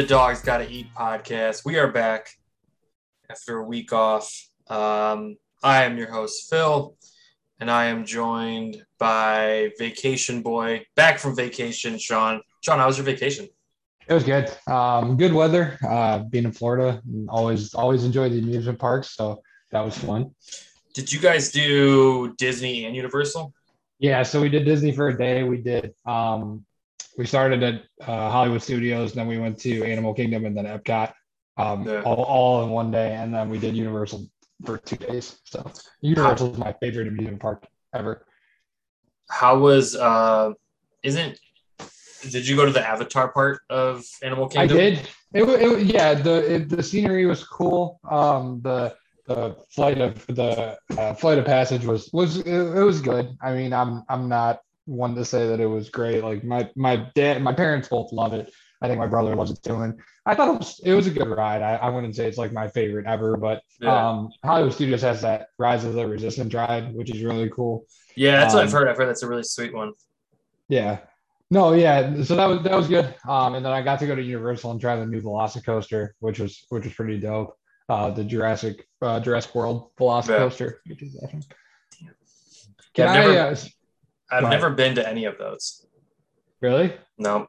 Welcome, everyone, to the Dogs Gotta Eat podcast. We are back after a week off. Um, I am your host, Phil, and I am joined by Vacation Boy, back from vacation, Sean. Sean, how was your vacation? It was good. Um, good weather. Uh, being in Florida, always always enjoy the amusement parks, so that was fun. Did you guys do Disney and Universal? Yeah, so we did Disney for a day. We did. Um, we started at uh, Hollywood Studios, then we went to Animal Kingdom, and then Epcot, um, yeah. all, all in one day, and then we did Universal for two days. So Universal is my favorite amusement park ever. How was? uh Isn't did you go to the Avatar part of Animal Kingdom? I did. It, it yeah, the it, the scenery was cool. Um, the the flight of the uh, flight of passage was was it, it, was good. I mean, I'm I'm not one to say that it was great. Like my my dad, my parents both love it. I think my brother loves it too. And I thought it was it was a good ride. I, I wouldn't say it's like my favorite ever, but yeah. um, Hollywood Studios has that Rise of the Resistance ride, which is really cool. Yeah, that's um, what I've um, heard. I've heard that's a really sweet one. Yeah, no, yeah. So that was that was good. Um, and then I got to go to Universal and try the new Velocicoaster, which was which was pretty dope. Uh, the Jurassic uh, Jurassic World Velocicoaster, yeah. which is awesome. Can I've I? Never, uh, I've never been to any of those. Really? No.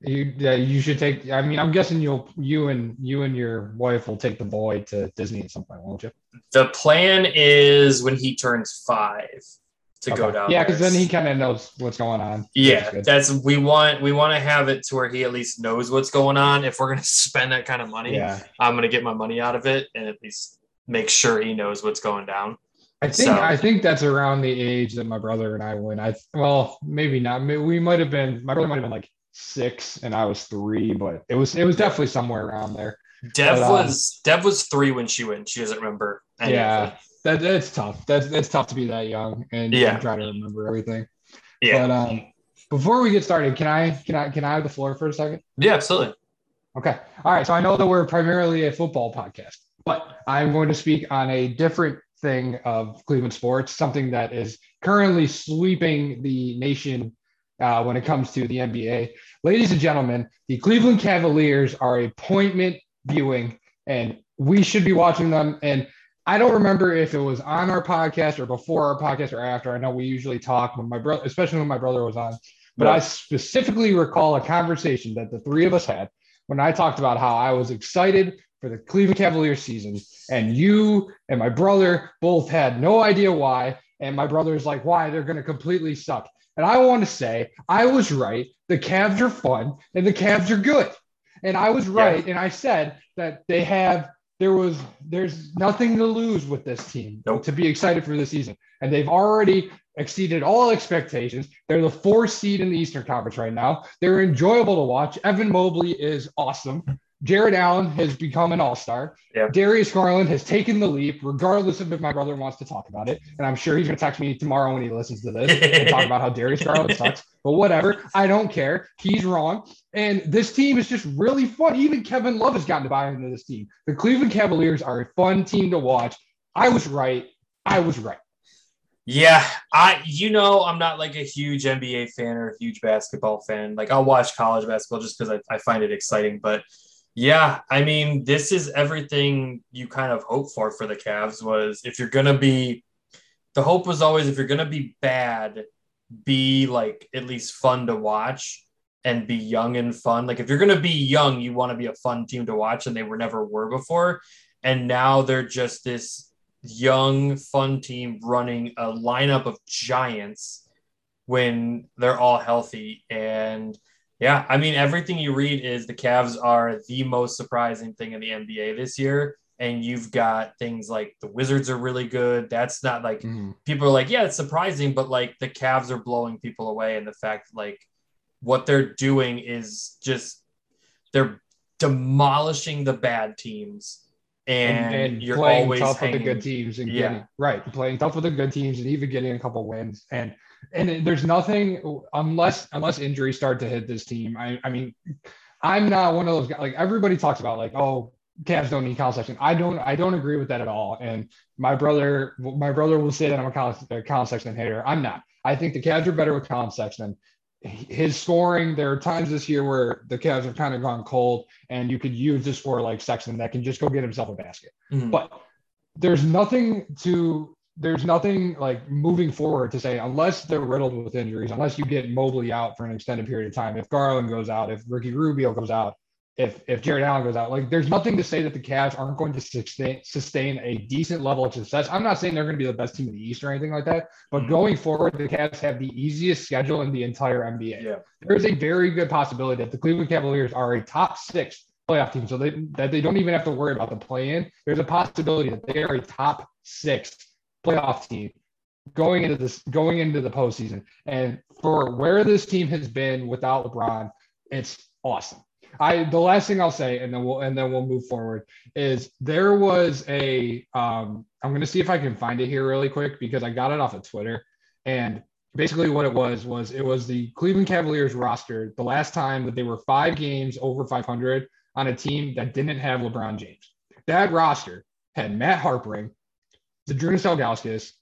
You yeah, you should take. I mean, I'm guessing you'll you and you and your wife will take the boy to Disney at some point, won't you? The plan is when he turns five to okay. go down. Yeah, because then he kind of knows what's going on. Yeah, that's we want we want to have it to where he at least knows what's going on. If we're gonna spend that kind of money, yeah. I'm gonna get my money out of it and at least make sure he knows what's going down. I think so. I think that's around the age that my brother and I went. I well, maybe not. We might have been. My brother might have been like six, and I was three, but it was it was definitely somewhere around there. Dev but, was uh, Dev was three when she went. She doesn't remember. yeah, that, that's tough. That's that's tough to be that young and yeah. try to remember everything. Yeah. But um, before we get started, can I can I can I have the floor for a second? Yeah, absolutely. Okay. All right. So I know that we're primarily a football podcast, but I'm going to speak on a different thing of Cleveland sports, something that is currently sweeping the nation uh, when it comes to the NBA. Ladies and gentlemen, the Cleveland Cavaliers are appointment viewing, and we should be watching them. And I don't remember if it was on our podcast or before our podcast or after. I know we usually talk when my brother, especially when my brother was on, but I specifically recall a conversation that the three of us had when I talked about how I was excited for the Cleveland Cavaliers season, and you and my brother both had no idea why. And my brother is like, why? They're going to completely suck. And I want to say I was right. The Cavs are fun and the Cavs are good. And I was right. Yeah. And I said that they have there was there's nothing to lose with this team nope. to be excited for the season. And they've already exceeded all expectations. They're the fourth seed in the Eastern Conference right now. They're enjoyable to watch. Evan Mobley is awesome. Jarrett Allen has become an all-star. Yeah. Darius Garland has taken the leap, regardless of if my brother wants to talk about it. And I'm sure he's gonna text me tomorrow when he listens to this and talk about how Darius Garland sucks. But whatever, I don't care. He's wrong. And this team is just really fun. Even Kevin Love has gotten to buy into this team. The Cleveland Cavaliers are a fun team to watch. I was right. I was right. Yeah, I you know I'm not like a huge NBA fan or a huge basketball fan. Like I'll watch college basketball just because I, I find it exciting, but yeah, I mean, this is everything you kind of hope for for the Cavs was if you're going to be the hope was always if you're going to be bad, be like at least fun to watch and be young and fun. Like if you're going to be young, you want to be a fun team to watch and they were never were before. And now they're just this young fun team running a lineup of giants when they're all healthy and yeah, I mean, everything you read is the Cavs are the most surprising thing in the NBA this year. And you've got things like the Wizards are really good. That's not like mm-hmm. people are like, yeah, it's surprising, but like the Cavs are blowing people away. And the fact like what they're doing is just they're demolishing the bad teams. And, and, and you're playing always tough hanging. with the good teams and yeah. getting right, playing tough with the good teams and even getting a couple wins. And and there's nothing unless unless injuries start to hit this team. I, I mean, I'm not one of those guys. Like everybody talks about, like oh, Cavs don't need Collin Sexton. I don't. I don't agree with that at all. And my brother, my brother will say that I'm a Collin, a Collin Sexton hater. I'm not. I think the Cavs are better with Collin Sexton. his scoring, there are times this year where the Cavs have kind of gone cold, and you could use a scorer like Sexton that can just go get himself a basket. Mm-hmm. But there's nothing to there's nothing like moving forward to say unless they're riddled with injuries, unless you get Mobley out for an extended period of time. If Garland goes out, if Ricky Rubio goes out, if if Jarrett Allen goes out, like there's nothing to say that the Cavs aren't going to sustain sustain a decent level of success. I'm not saying they're going to be the best team in the East or anything like that, but mm-hmm. going forward, the Cavs have the easiest schedule in the entire NBA. Yeah. There's a very good possibility that the Cleveland Cavaliers are a top six playoff team, so they, that they don't even have to worry about the play in. There's a possibility that they are a top six playoff team going into this going into the postseason. And for where this team has been without LeBron, it's awesome. I the last thing I'll say, and then we'll and then we'll move forward, is there was a um, I'm gonna see if I can find it here really quick because I got it off of Twitter. And basically what it was was it was the Cleveland Cavaliers roster the last time that they were five games over 500 on a team that didn't have LeBron James. That roster had Matt Harpring, Zydrunas Ilgauskas,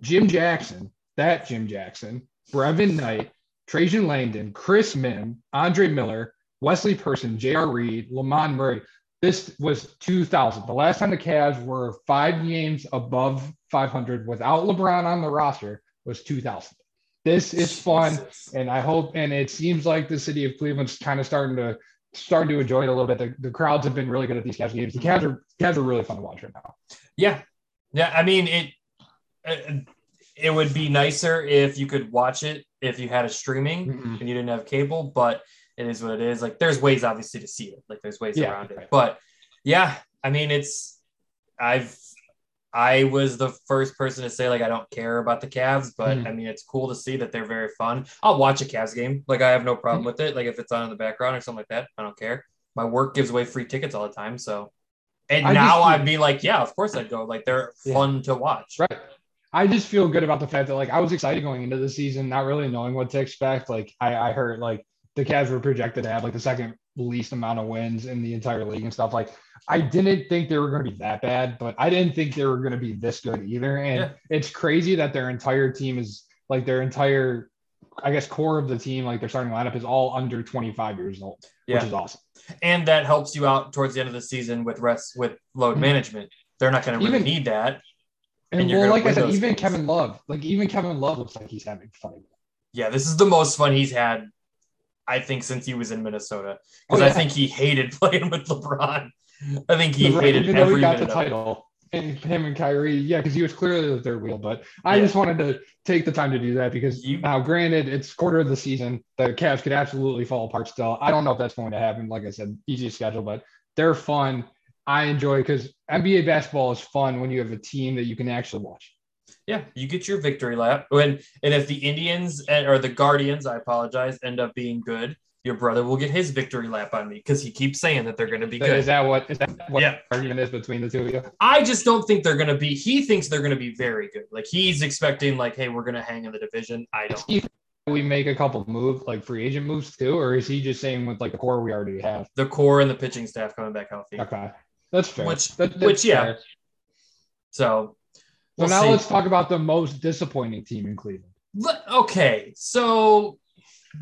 Jim Jackson, that Jim Jackson, Brevin Knight, Trajan Langdon, Chris Mihm, Andre Miller, Wesley Person, J.R. Reid, Lamond Murray. This was 2000. The last time the Cavs were five games above 500 without LeBron on the roster was 2000. This is fun, and I hope. And it seems like the city of Cleveland's kind of starting to starting to enjoy it a little bit. The, the crowds have been really good at these Cavs games. The Cavs are Cavs are really fun to watch right now. Yeah, yeah, I mean it. It would be nicer if you could watch it if you had a streaming mm-hmm. and you didn't have cable, but it is what it is. Like there's ways obviously to see it. Like there's ways yeah, around it. But yeah, I mean it's I've I was the first person to say like I don't care about the Cavs, but mm-hmm. I mean it's cool to see that they're very fun. I'll watch a Cavs game. Like I have no problem mm-hmm. with it. Like if it's on in the background or something like that, I don't care. My work gives away free tickets all the time, so and I now I'd be like, yeah, of course I'd go. Like they're yeah. fun to watch. Right. I just feel good about the fact that like I was excited going into the season, not really knowing what to expect. Like I, I heard like the Cavs were projected to have like the second least amount of wins in the entire league and stuff. Like I didn't think they were going to be that bad, but I didn't think they were going to be this good either. And yeah. it's crazy that their entire team is like their entire, I guess, core of the team, like their starting lineup is all under 25 years old, yeah. which is awesome and that helps you out towards the end of the season with rest with load mm-hmm. management. They're not going to really need that. And, and well, like I said, even games. Kevin Love, like even Kevin Love looks like he's having fun. Yeah, this is the most fun he's had, I think, since he was in Minnesota. Because oh, yeah. I think he hated playing with LeBron. I think he right, hated even though he got the title and him and Kyrie, yeah, because he was clearly the third wheel. But I yeah. just wanted to take the time to do that because you, now, granted, it's quarter of the season. The Cavs could absolutely fall apart still. I don't know if that's going to happen. Like I said, easy schedule, but they're fun. I enjoy because NBA basketball is fun when you have a team that you can actually watch. Yeah, you get your victory lap when, and if the Indians or the Guardians, I apologize, end up being good, your brother will get his victory lap on me because he keeps saying that they're going to be good. Is that what is that what yeah. argument is between the two of you? I just don't think they're going to be. He thinks they're going to be very good. Like he's expecting, like, hey, we're going to hang in the division. I don't. We make a couple moves, like free agent moves too, or is he just saying with like the core we already have? The core and the pitching staff coming back healthy. Okay, that's fair. Which, that, that's which, yeah. Fair. So, we'll so now see. let's talk about the most disappointing team in Cleveland. Okay, so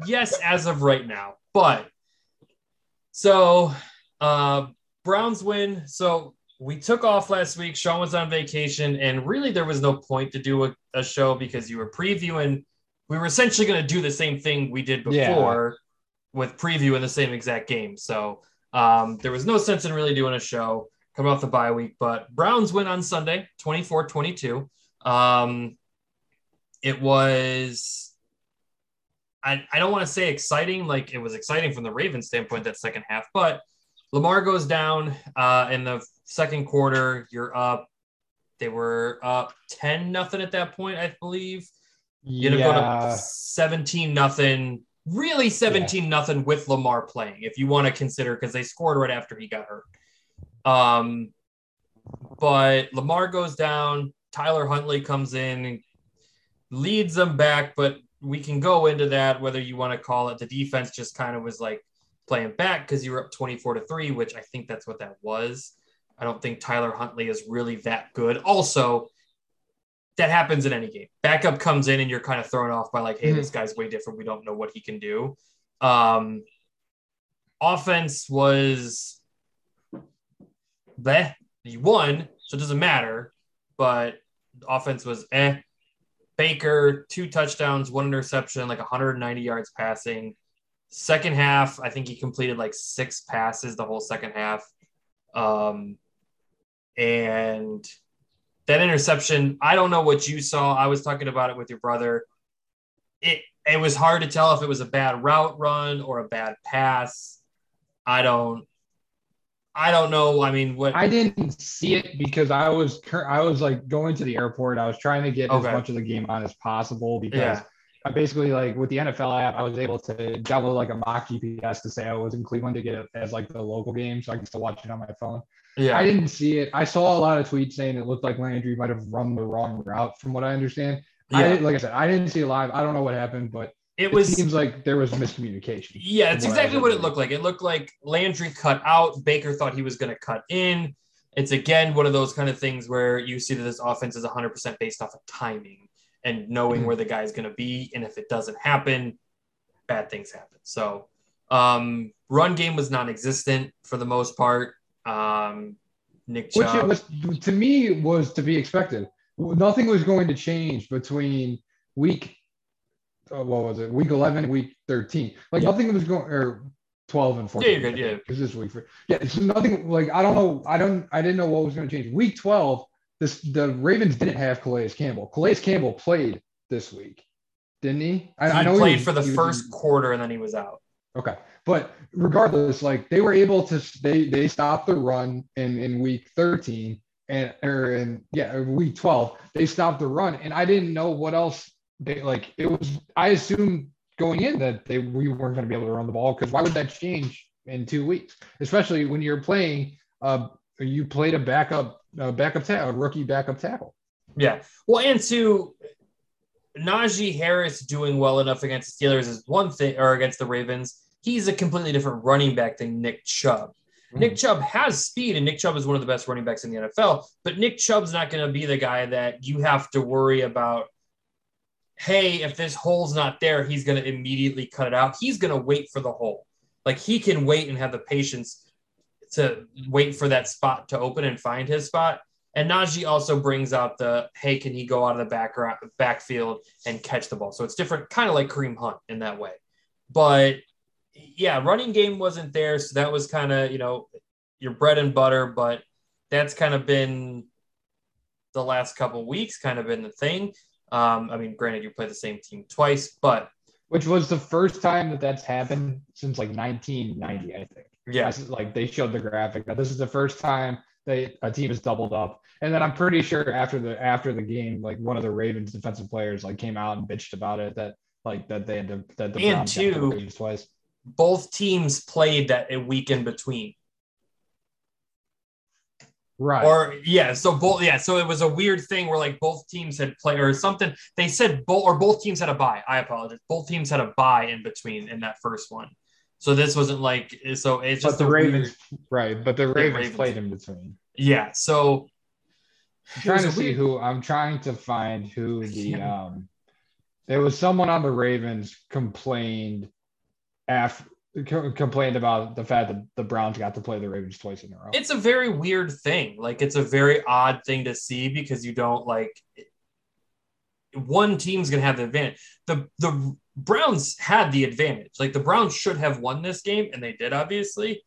yes, as of right now, but so uh, Browns win. So we took off last week. Sean was on vacation, and really there was no point to do a, a show because you were previewing. We were essentially going to do the same thing we did before yeah. with previewing the same exact game. So um, there was no sense in really doing a show coming off the bye week. But Browns win on Sunday, 24 22. Um, it was I, I don't want to say exciting, like it was exciting from the Ravens standpoint that second half, but Lamar goes down uh, in the second quarter. You're up. They were up 10 nothing at that point, I believe. You yeah. go to 17 nothing, really 17 yeah. nothing with Lamar playing, if you want to consider, because they scored right after he got hurt. Um, but Lamar goes down. Tyler Huntley comes in, leads them back, but we can go into that whether you want to call it the defense just kind of was like playing back because you were up 24 to 3 which i think that's what that was i don't think tyler huntley is really that good also that happens in any game. Backup comes in and you're kind of thrown off by like, hey, Mhm. this guy's way different. We don't know what he can do. Um, offense was bleh. You won, so it doesn't matter. But offense was eh. Baker, two touchdowns, one interception, like 190 yards passing. Second half, I think he completed like six passes the whole second half. Um, and that interception, I don't know what you saw. I was talking about it with your brother. It it was hard to tell if it was a bad route run or a bad pass. I don't I don't know. I mean, what I didn't see it because I was I was like going to the airport. I was trying to get Okay. as much of the game on as possible because Yeah. I basically like with the NFL app, I was able to download like a mock GPS to say I was in Cleveland to get it as like the local game, so I can still watch it on my phone. yeah. I didn't see it. I saw a lot of tweets saying it looked like Landry might have run the wrong route, from what I understand. I yeah. didn't, like I said, I didn't see it live. I don't know what happened, but it it, seems like there was miscommunication. Yeah, it's exactly what it looked like. It looked like Landry cut out. Baker thought he was going to cut in. It's again one of those kind of things where you see that this offense is 100% based off of timing and knowing Mhm. where the guy's going to be. And if it doesn't happen, bad things happen. So, um, run game was non existent for the most part. Um, Nick which it was to me was to be expected. Nothing was going to change between week, uh, what was it, week eleven, week thirteen. Like Yeah. nothing was going or twelve and fourteen. Yeah, you're good, yeah. because this week for yeah, it's nothing. Like I don't know, I don't, I didn't know what was going to change. Week twelve, this the Ravens didn't have Calais Campbell. Calais Campbell played this week, didn't he? I, he I know played was- for the he was- first quarter and then he was out. Okay, but regardless, like they were able to they they stopped the run in in week 13 and or in yeah week 12 they stopped the run and I didn't know what else they like it was I assumed going in that they we weren't going to be able to run the ball because why would that change in two weeks especially when you're playing uh you played a backup uh, backup tackle rookie backup tackle Yeah. Well, and to Najee Harris doing well enough against the Steelers is one thing, or against the Ravens. He's a completely different running back than Nick Chubb. Nick Chubb has speed, and Nick Chubb is one of the best running backs in the NFL. But Nick Chubb's not going to be the guy that you have to worry about. Hey, if this hole's not there, he's going to immediately cut it out. He's going to wait for the hole. Like he can wait and have the patience to wait for that spot to open and find his spot. And Najee also brings out the hey, can he go out of the back backfield and catch the ball? So it's different, kind of like Kareem Hunt in that way. But yeah, running game wasn't there, so that was kind of you know your bread and butter. But that's kind of been the last couple weeks, kind of been the thing. Um, I mean, granted, you play the same team twice, but which was the first time that that's happened since like 1990 I think yeah, like they showed the graphic that this is the first time they a team has doubled up. And then I'm pretty sure after the after the game, like one of the Ravens defensive players like came out and bitched about it that like that they had to that the And Browns two- twice. both teams played that a week in between. Right. Or yeah, so both yeah, so it was a weird thing where like both teams had played or something. They said both or both teams had a bye. I apologize. Both teams had a bye in between in that first one. So this wasn't like so it's but just the Ravens weird- right, but the Ravens, Ravens. played in between. yeah. So I'm trying to see weird- who I'm trying to find who the um there was someone on the Ravens complained af co- complained about the fact that the Browns got to play the Ravens twice in a row. it's a very weird thing. Like it's a very odd thing to see because you don't like one team's gonna have the advantage. The the Browns had the advantage. Like the Browns should have won this game, and they did obviously.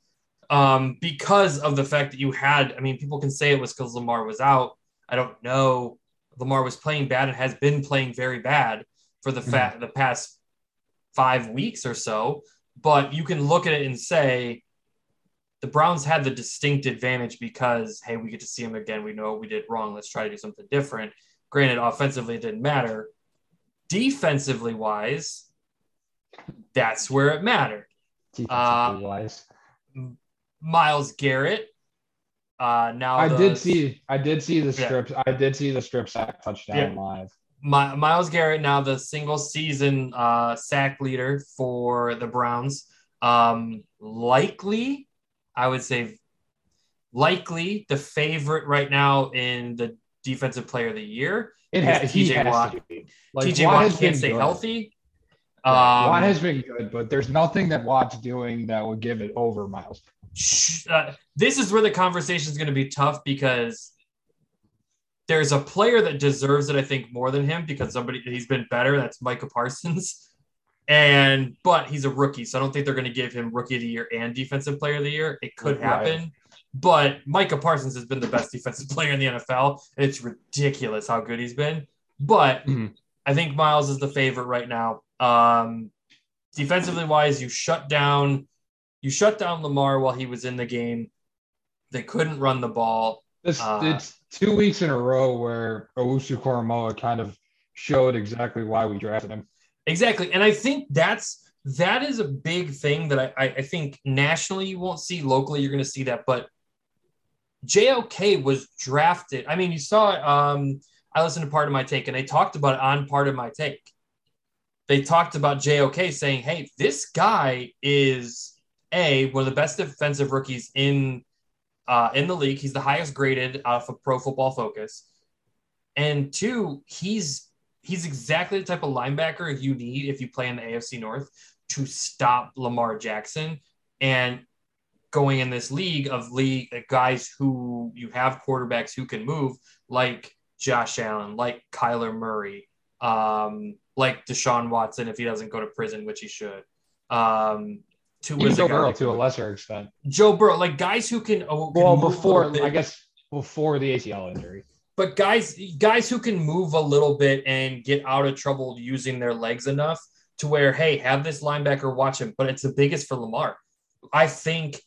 Um, because of the fact that you had, I mean, people can say it was because Lamar was out. I don't know. Lamar was playing bad and has been playing very bad for the fa- the past five weeks or so. But you can look at it and say, the Browns had the distinct advantage because, hey, we get to see him again. We know what we did wrong. Let's try to do something different. Granted, offensively, it didn't matter. Defensively wise, that's where it mattered. defensively wise. Myles Garrett. Uh, now I the- did see I did see the Yeah. strips. I did see the strip sack touchdown Yeah. live. My, Myles Garrett now the single season uh, sack leader for the Browns. Um, likely, I would say, likely the favorite right now in the defensive player of the year. It has, TJ Watt-. Like, TJ Watt Watt can't stay good. healthy. Um, Watt has been good, but there's nothing that Watt's doing that would give it over Myles. uh, this is where the conversation is going to be tough because there's a player that deserves it, I think, more than him because somebody he's been better. That's Micah Parsons. And but he's a rookie, so I don't think they're going to give him rookie of the year and defensive player of the year. It could Right. happen, but Micah Parsons has been the best defensive player in the NFL, and it's ridiculous how good he's been. But Mhm. I think Myles is the favorite right now. Um, defensively wise, you shut down you shut down Lamar while he was in the game. They couldn't run the ball. This Uh, it's two weeks in a row where Owusu Koramoah kind of showed exactly why we drafted him. Exactly. And I think that's that is a big thing that I, I, think nationally you won't see. Locally, you're gonna see that. But JOK was drafted. I mean, you saw. Um, I listened to Pardon My Take and they talked about it on Pardon My Take. They talked about JOK saying, Hey, this guy is a one of the best defensive rookies in uh, in the league. He's the highest graded off of Pro Football Focus, and two, he's he's exactly the type of linebacker you need if you play in the AFC North to stop Lamar Jackson. And going in this league of league guys who you have quarterbacks who can move, like Josh Allen, like Kyler Murray, um, like Deshaun Watson if he doesn't go to prison, which he should. Um, to Even Joe Burrow to a lesser extent. Joe Burrow, like guys who can. Oh, can Well, before. I guess before the ACL injury. but guys guys who can move a little bit and get out of trouble using their legs enough to where hey have this linebacker watch him but it's the biggest for lamar i think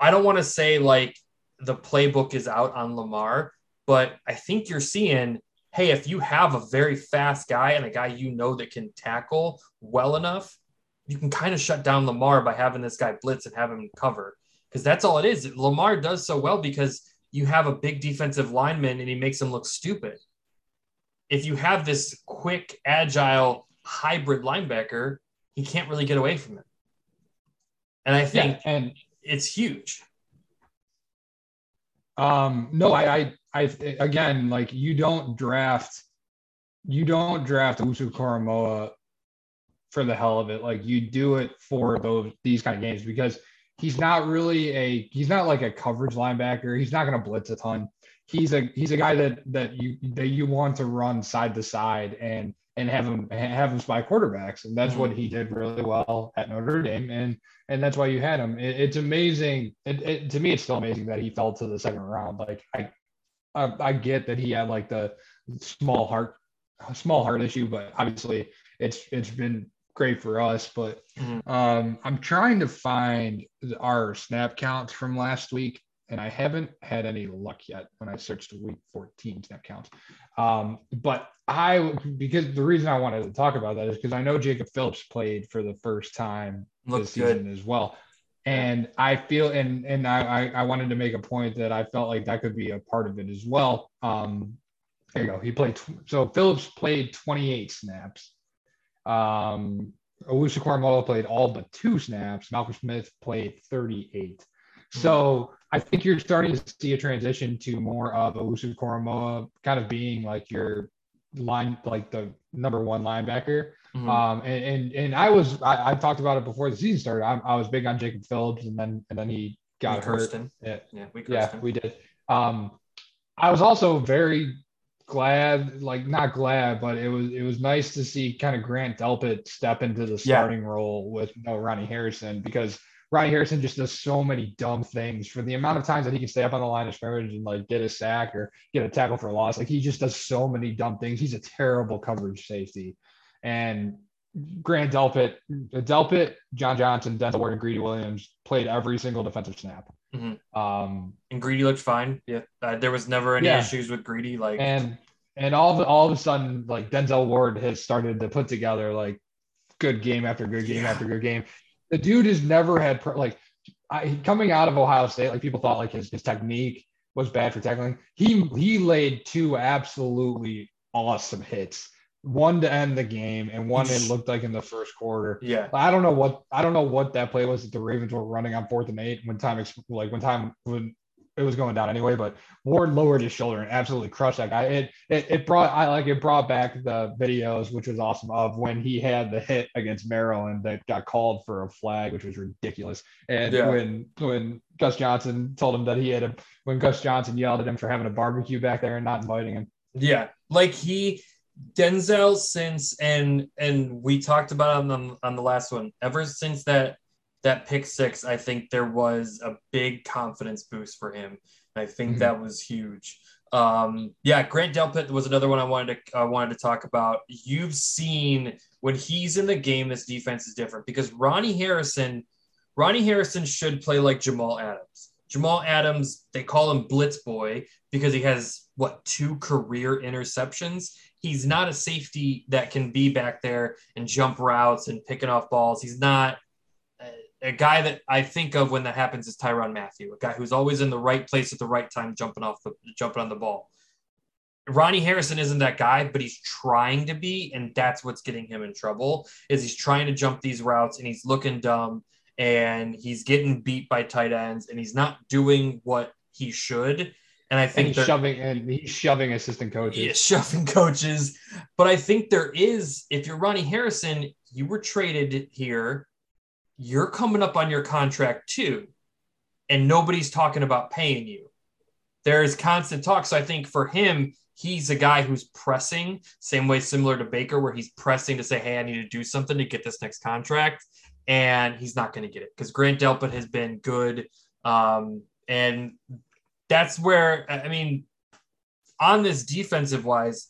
i don't want to say like the playbook is out on lamar but i think you're seeing hey if you have a very fast guy and a guy you know that can tackle well enough you can kind of shut down lamar by having this guy blitz and have him cover because that's all it is lamar does so well because you have a big defensive lineman and he makes him look stupid. If you have this quick, agile, hybrid linebacker, he can't really get away from it. And I think Yeah, and it's huge. Um, no, I, I, I, again, like you don't draft, you don't draft Usu Koramoah for the hell of it. Like you do it for those these kind of games because he's not really a, he's not like a coverage linebacker. He's not going to blitz a ton. He's a, he's a guy that that you that you want to run side to side and and have him have him spy quarterbacks, and that's what he mm-hmm. did really well at Notre Dame, and and that's why you had him. It, it's amazing. It, it, to me, it's still amazing that he fell to the second round. Like I, I, I get that he had like the small heart, small heart issue, but obviously it's it's been great for us. But Mhm. um, I'm trying to find our snap counts from last week, and I haven't had any luck yet when I searched the week 14 snap counts. Um, but I because the reason I wanted to talk about that is because I know Jacob Phillips played for the first time Looked this season as well. And I feel and and I, I wanted to make a point that I felt like that could be a part of it as well. Um there you go. He played so Phillips played 28 snaps. Um Owusu Koramoah played all but two snaps. Malcolm Smith played 38. So I think you're starting to see a transition to more of Owusu Koramoah kind of being like your line, like the number one linebacker. Mhm. Um, and, and and I was I, I talked about it before the season started. I, I was big on Jacob Phillips, and then and then he got We hurt. him. Yeah, Yeah, we yeah, him. we did. Um, I was also very glad, like not glad, but it was it was nice to see kind of Grant Delpit step into the Yeah. starting role with no Ronnie Harrison because Ronnie Harrison just does so many dumb things for the amount of times that he can stay up on the line of scrimmage and like get a sack or get a tackle for a loss. Like he just does so many dumb things. He's a terrible coverage safety. And Grant Delpit, Delpit, John Johnson, Denzel Ward, and Greedy Williams played every single defensive snap. Mhm. Um, And Greedy looked fine. Yeah, uh, there was never any Yeah. issues with Greedy. Like, and and all of all of a sudden, like Denzel Ward has started to put together like good game after good game Yeah. after good game. The dude has never had like I, coming out of Ohio State, like people thought like his, his technique was bad for tackling. He he laid two absolutely awesome hits, one to end the game and one it looked like in the first quarter. yeah, I don't know what I don't know what that play was that the Ravens were running on fourth and eight when time like when time when it was going down anyway. But Ward lowered his shoulder and absolutely crushed that guy. It it, it brought I like it brought back the videos, which was awesome, of when he had the hit against Maryland that got called for a flag, which was ridiculous. And yeah. when when Gus Johnson told him that he had a when Gus Johnson yelled at him for having a barbecue back there and not inviting him. Yeah, like he Denzel since and and we talked about on the on the last one. Ever since that that pick six, I think there was a big confidence boost for him. I think mm-hmm. that was huge. Um, yeah, Grant Delpit was another one I wanted to I wanted to talk about. You've seen when he's in the game, this defense is different because Ronnie Harrison, Ronnie Harrison should play like Jamal Adams. Jamal Adams, they call him Blitz Boy because he has what two career interceptions. He's not a safety that can be back there and jump routes and picking off balls. He's not a guy that I think of when that happens is Tyrann Mathieu, a guy who's always in the right place at the right time, jumping off the jumping on the ball. Ronnie Harrison isn't that guy, but he's trying to be, and that's what's getting him in trouble. Is he's trying to jump these routes and he's looking dumb and he's getting beat by tight ends and he's not doing what he should. And I think and he's shoving and he's shoving assistant coaches. Yeah, shoving coaches. But I think there is, if you're Ronnie Harrison, you were traded here you're coming up on your contract too, and nobody's talking about paying you. There is constant talk. So I think for him, he's a guy who's pressing, same way similar to Baker, where he's pressing to say, Hey, I need to do something to get this next contract. And he's not going to get it because Grant Delpit has been good. Um, and that's where, I mean, on this defensive wise,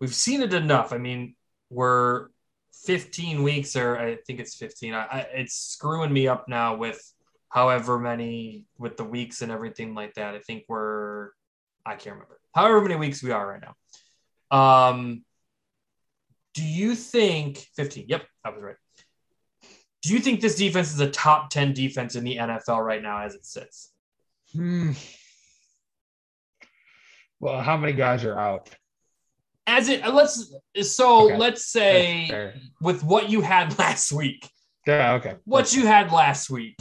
we've seen it enough. I mean, we're 15 weeks, or I think it's 15. I, I, it's screwing me up now with however many with the weeks and everything like that. I think we're, I can't remember, however many weeks we are right now. Um, do you think 15? Yep, I was right. Do you think this defense is a top 10 defense in the NFL right now as it sits? Hmm. Well, how many guys are out? as it let's so okay. let's say with what you had last week. Yeah, okay. What That's you had last week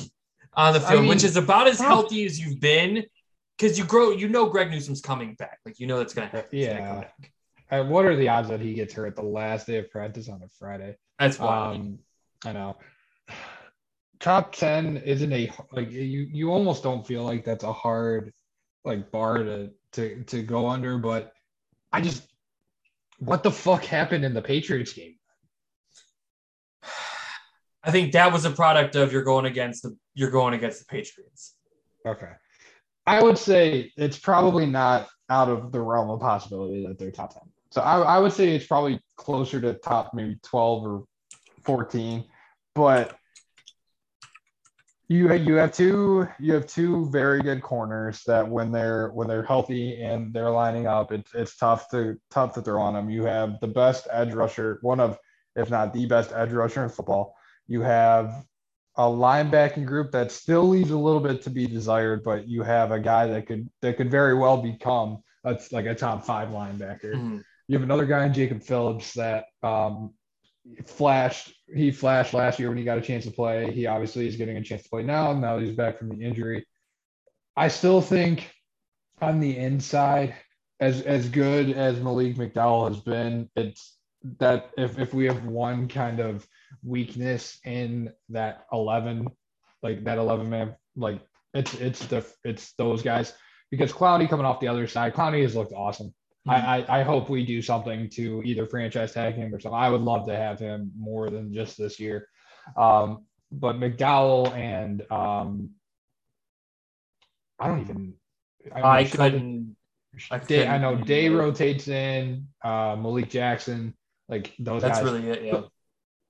on the field, I mean, which is about as healthy as you've been, because you grow, you know, Greg Newsome's coming back. Like you know that's gonna happen. Yeah. Gonna what are the odds that he gets hurt the last day of practice on a Friday? That's wild. Um, I know. Top ten isn't a like you. You almost don't feel like that's a hard like bar to to to go under, but I just what the fuck happened in the Patriots game? I think that was a product of you're going against the you're going against the Patriots. Okay. I would say it's probably not out of the realm of possibility that they're top 10. So I, I would say it's probably closer to top maybe 12 or 14. But you you have two you have two very good corners that when they're when they're healthy and they're lining up, it's it's tough to tough to throw on them. You have the best edge rusher, one of if not the best edge rusher in football. You have a linebacking group that still leaves a little bit to be desired, but you have a guy that could that could very well become that's like a top five linebacker. Mm-hmm. You have another guy in Jacob Phillips that um, flashed he flashed last year when he got a chance to play. He obviously is getting a chance to play now. Now he's back from the injury. I still think on the inside, as as good as Malik McDowell has been, it's that if if we have one kind of weakness in that eleven, like that eleven man, like it's it's the it's those guys because Clowney coming off the other side, Clowney has looked awesome. I, I, I hope we do something to either franchise tag him or something. I would love to have him more than just this year. Um, but McDowell and um, I don't even. I, I couldn't. I, Day, I know Day rotates in uh, Malik Jackson, like those. That's guys. really it. Yeah.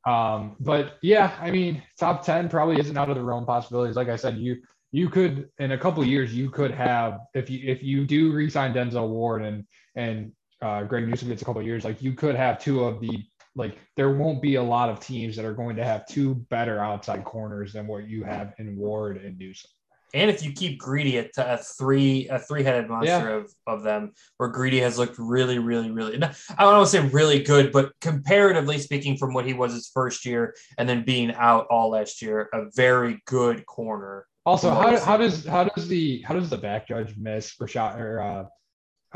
Um, but yeah, I mean, top ten probably isn't out of the realm possibilities. Like I said, you you could in a couple years you could have if you if you do resign Denzel Ward and and uh, Greg Newsome gets a couple years, like you could have two of the like there won't be a lot of teams that are going to have two better outside corners than what you have in Ward and Newsome. And if you keep Greedy at a three a three headed monster yeah. of, of them, where Greedy has looked really, really, really I don't want to say really good, but comparatively speaking, from what he was his first year and then being out all last year, a very good corner Also, how, how does how does the how does the back judge miss Rashod or uh,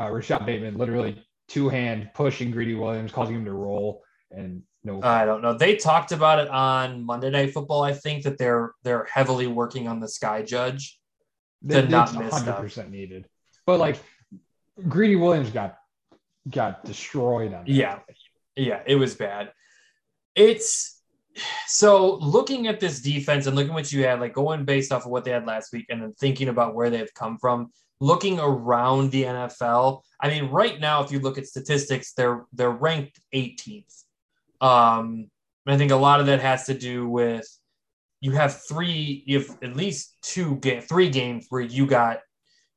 uh, Rashod Bateman literally two hand pushing Greedy Williams, causing him to roll and no. I don't know. They talked about it on Monday Night Football. I think that they're they're heavily working on the sky judge to They- not it's miss 100% stuff. needed. But like Greedy Williams got got destroyed on that. Yeah. Yeah, it was bad. It's so looking at this defense and looking what you had, like going based off of what they had last week and then thinking about where they've come from, looking around the NFL. I mean, right now, if you look at statistics, they're they're ranked 18th. Um, I think a lot of that has to do with you have three, you have at least two game, three games where you got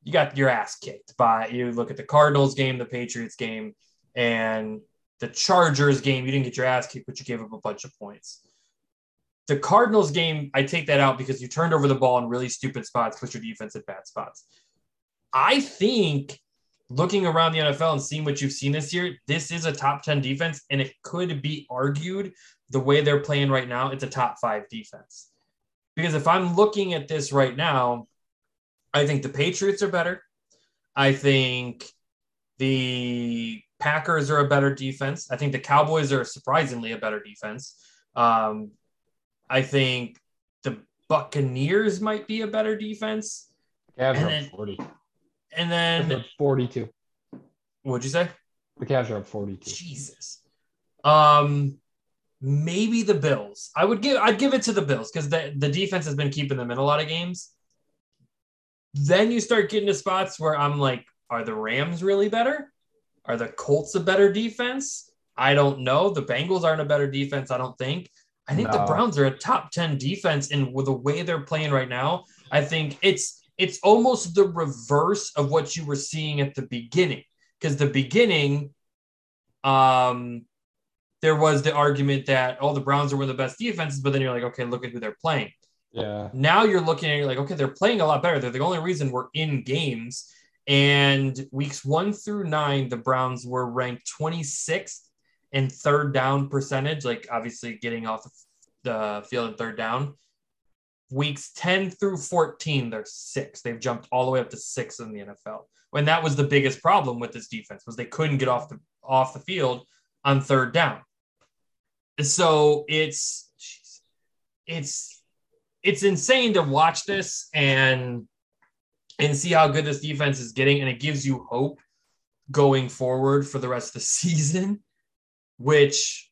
you got your ass kicked by you look at the Cardinals game, the Patriots game, and the Chargers game. You didn't get your ass kicked, but you gave up a bunch of points. The Cardinals game, I take that out because you turned over the ball in really stupid spots, put your defense at bad spots. I think looking around the NFL and seeing what you've seen this year, this is a top 10 defense, and it could be argued the way they're playing right now, it's a top five defense. Because if I'm looking at this right now, I think the Patriots are better. I think the Packers are a better defense. I think the Cowboys are surprisingly a better defense. Um, I think the Buccaneers might be a better defense. Cavs And are then- 40. And then, up 42. what'd you say? The Cavs are up 42. Jesus. Um, maybe the Bills. I would give I'd give it to the Bills because the, the defense has been keeping them in a lot of games. Then you start getting to spots where I'm like, are the Rams really better? Are the Colts a better defense? I don't know. The Bengals aren't a better defense, I don't think. I think the Browns are a top 10 defense, and with the way they're playing right now, I think it's it's almost the reverse of what you were seeing at the beginning. Because the beginning, um, there was the argument that oh the Browns are one of the best defenses, but then you're like, okay, look at who they're playing. Yeah. Now you're looking at you're like, okay, they're playing a lot better. They're the only reason we're in games. And weeks one through nine, the Browns were ranked 26th in third down percentage, like obviously getting off the field in third down. Weeks 10 through 14, they're six. They've jumped all the way up to six in the NFL. When that was the biggest problem with this defense was they couldn't get off the off the field on third down. So it's it's it's insane to watch this and and see how good this defense is getting, and it gives you hope going forward for the rest of the season, which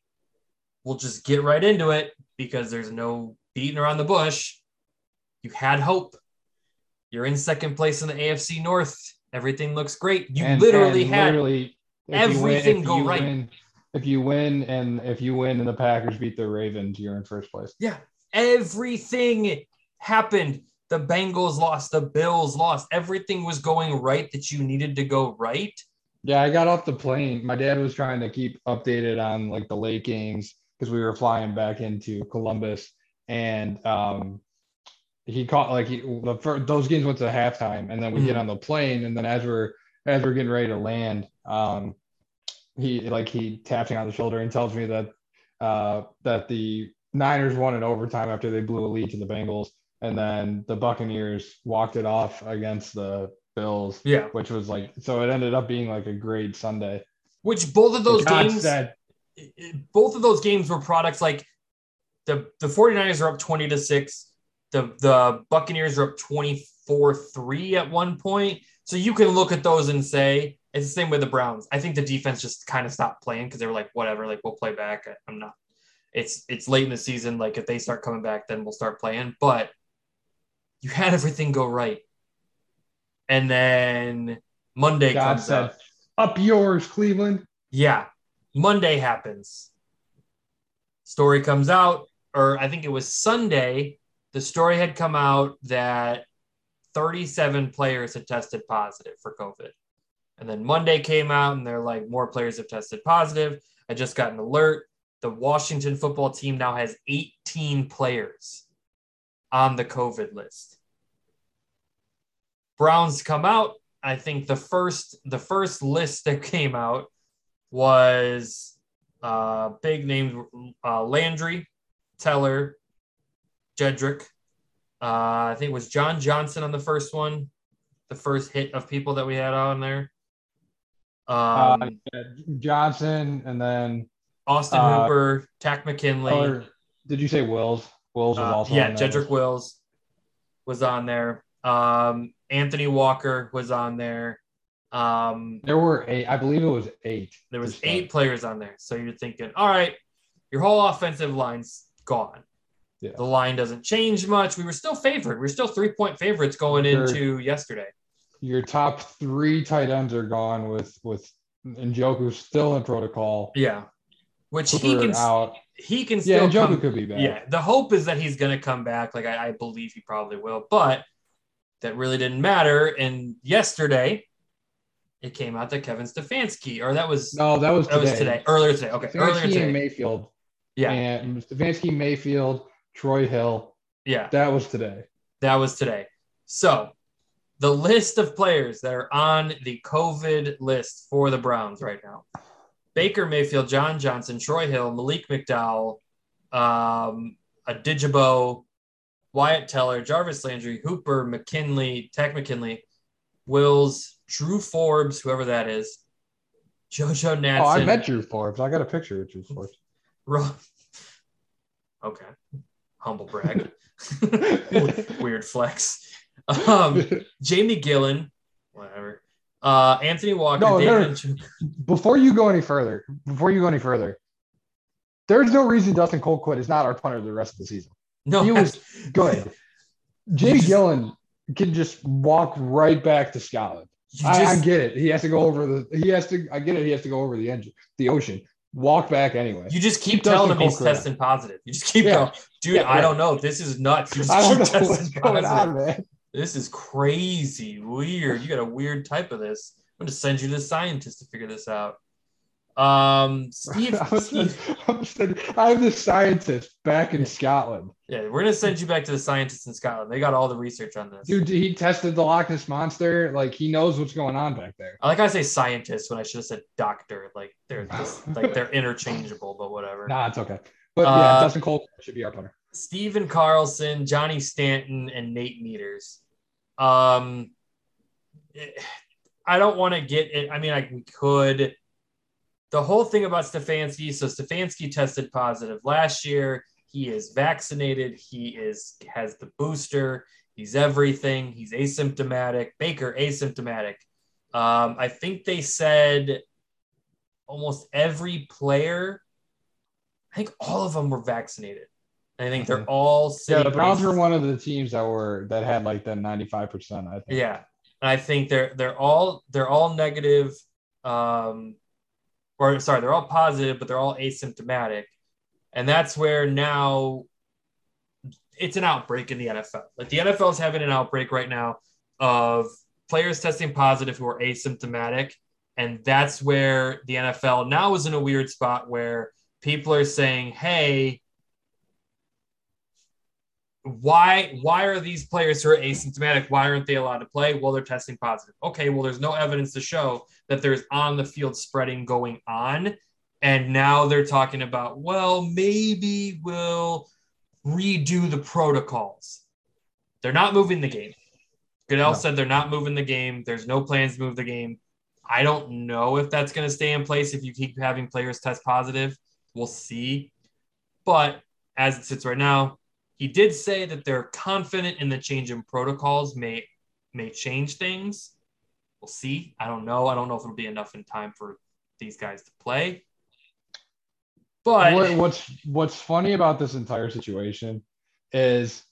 we'll just get right into it because there's no beating around the bush. You had hope. You're in second place in the AFC North. Everything looks great. You And- literally and had literally, you win- everything go right. win- if you win and if you win and the Packers beat the Ravens, you're in first place. Yeah, everything happened. The Bengals lost, the Bills lost. Everything was going right that you needed to go right. Yeah, I got off the plane. My dad was trying to keep updated on like the late games because we were flying back into Columbus, and um, he caught like he the first, those games went to halftime, and then we get Mhm. on the plane, and then as we're as we're getting ready to land, um, he like he taps me on the shoulder and tells me that uh, that the Niners won in overtime after they blew a lead to the Bengals, and then the Buccaneers walked it off against the Bills Yeah. which was like so it ended up being like a great Sunday. Which both of those games said, both of those games were products like the the 49ers are up 20 to 6. The the Buccaneers are up 24-3 at one point. So you can look at those and say it's the same with the Browns. I think the defense just kind of stopped playing because they were like, whatever, like we'll play back. I'm not. It's it's late in the season. Like if they start coming back, then we'll start playing. But you had everything go right. And then Monday God comes said, up. up yours, Cleveland. Yeah. Monday happens. Story comes out, or I think it was Sunday. The story had come out that 37 players had tested positive for COVID. And then Monday came out and they're like, more players have tested positive. I just got an alert. The Washington football team now has 18 players on the COVID list. Browns come out. I think the first the first list that came out was uh, big names uh, Landry, Teller, Jedrick, Uh, I think it was John Johnson on the first one, the first hit of people that we had on there. Um, Uh, yeah, Johnson and then Austin uh, Hooper, Takk McKinley. or did you say Wills? Wills was Uh, also yeah, Jedrick. Wills was on there. Um, Anthony Walker was on there. Um, There were eight. I believe it was eight. there was eight players on there. So you're thinking, all right, your whole offensive line's gone. Yeah. The line doesn't change much. We were still favored. We're still three point favorites going Sure. into yesterday. Your top three tight ends are gone with with Njoku still in protocol. Yeah. Which he can out. he can Yeah, still Njoku come, could be back. Yeah, the hope is that he's going to come back. Like I, I believe he probably will, but that really didn't matter. And yesterday, it came out that Kevin Stefanski, or that was No, that was that today. was today, earlier today. Okay, earlier Stefanski and today. Mayfield. Yeah, And Stefanski, Mayfield, Troy Hill. yeah, That was today. that was today. So the list of players that are on the COVID list for the Browns right now: Baker Mayfield, John Johnson, Troy Hill, Malik McDowell, um, a Digabo, Wyatt Teller, Jarvis Landry, Hooper, McKinley, Takk McKinley, Wills, Drew Forbes, whoever that is, JoJo Natson. Oh, I met Drew Forbes. I got a picture of Drew Forbes. Okay, humble brag. Weird flex. Um, Jamie Gillan, whatever. Uh, Anthony Walker, No, David no. Before you go any further, before you go any further, there's no reason Dustin Colquitt is not our punter the rest of the season. No, He was good. Jamie just- Gillen can just walk right back to Scotland. you I, I get it. He has to go over the. He has to. I get it. He has to go over the engine, the ocean. Walk back anyway. You just keep Keep telling him he's testing positive. You just keep Yeah. going, dude. Yeah, I yeah. don't know. This is nuts. You just I keep don't know testing what's going positive. on, man. This is crazy, weird. You got a weird type of this. I'm gonna send you to the scientist to figure this out. Um, Steve, I was- Steve I was- I'm the scientist back in Scotland. yeah, we're gonna send you back to the scientists in Scotland. They got all the research on this. Dude, he tested the Loch Ness monster. Like he knows what's going on back there. I like I say scientist when I should have said doctor. Like they're just, like they're interchangeable, but whatever. Nah, it's okay. But Uh, yeah, Dustin Cole should be our punter. Stephen Carlson, Johnny Stanton, and Nate Meadors. Um, eh, I don't want to get it. I mean, like we could. The whole thing about Stefanski. So Stefanski tested positive last year. He is vaccinated. He is has the booster. He's everything. He's asymptomatic. Baker asymptomatic. Um, I think they said almost every player. I think all of them were vaccinated. And I think they're Mhm. all Yeah, the Browns were one of the teams that were that had like the 95 percent. I think. Yeah, and I think they're they're all they're all negative, um, or sorry, they're all positive, but they're all asymptomatic, and that's where now it's an outbreak in the NFL. Like the NFL is having an outbreak right now of players testing positive who are asymptomatic, and that's where the NFL now is in a weird spot where people are saying, "Hey." Why why are these players who are asymptomatic why aren't they allowed to play? Well they're testing positive. Okay well there's no evidence to show that there's on the field spreading going on. And now they're talking about well maybe we'll redo the protocols. They're not moving the game. Goodell No. said they're not moving the game. There's no plans to move the game. I don't know if that's going to stay in place if you keep having players test positive. We'll see. But as it sits right now he did say that they're confident in the change in protocols may may change things. We'll see. I don't know. I don't know if it'll be enough in time for these guys to play. But What, what's what's funny about this entire situation is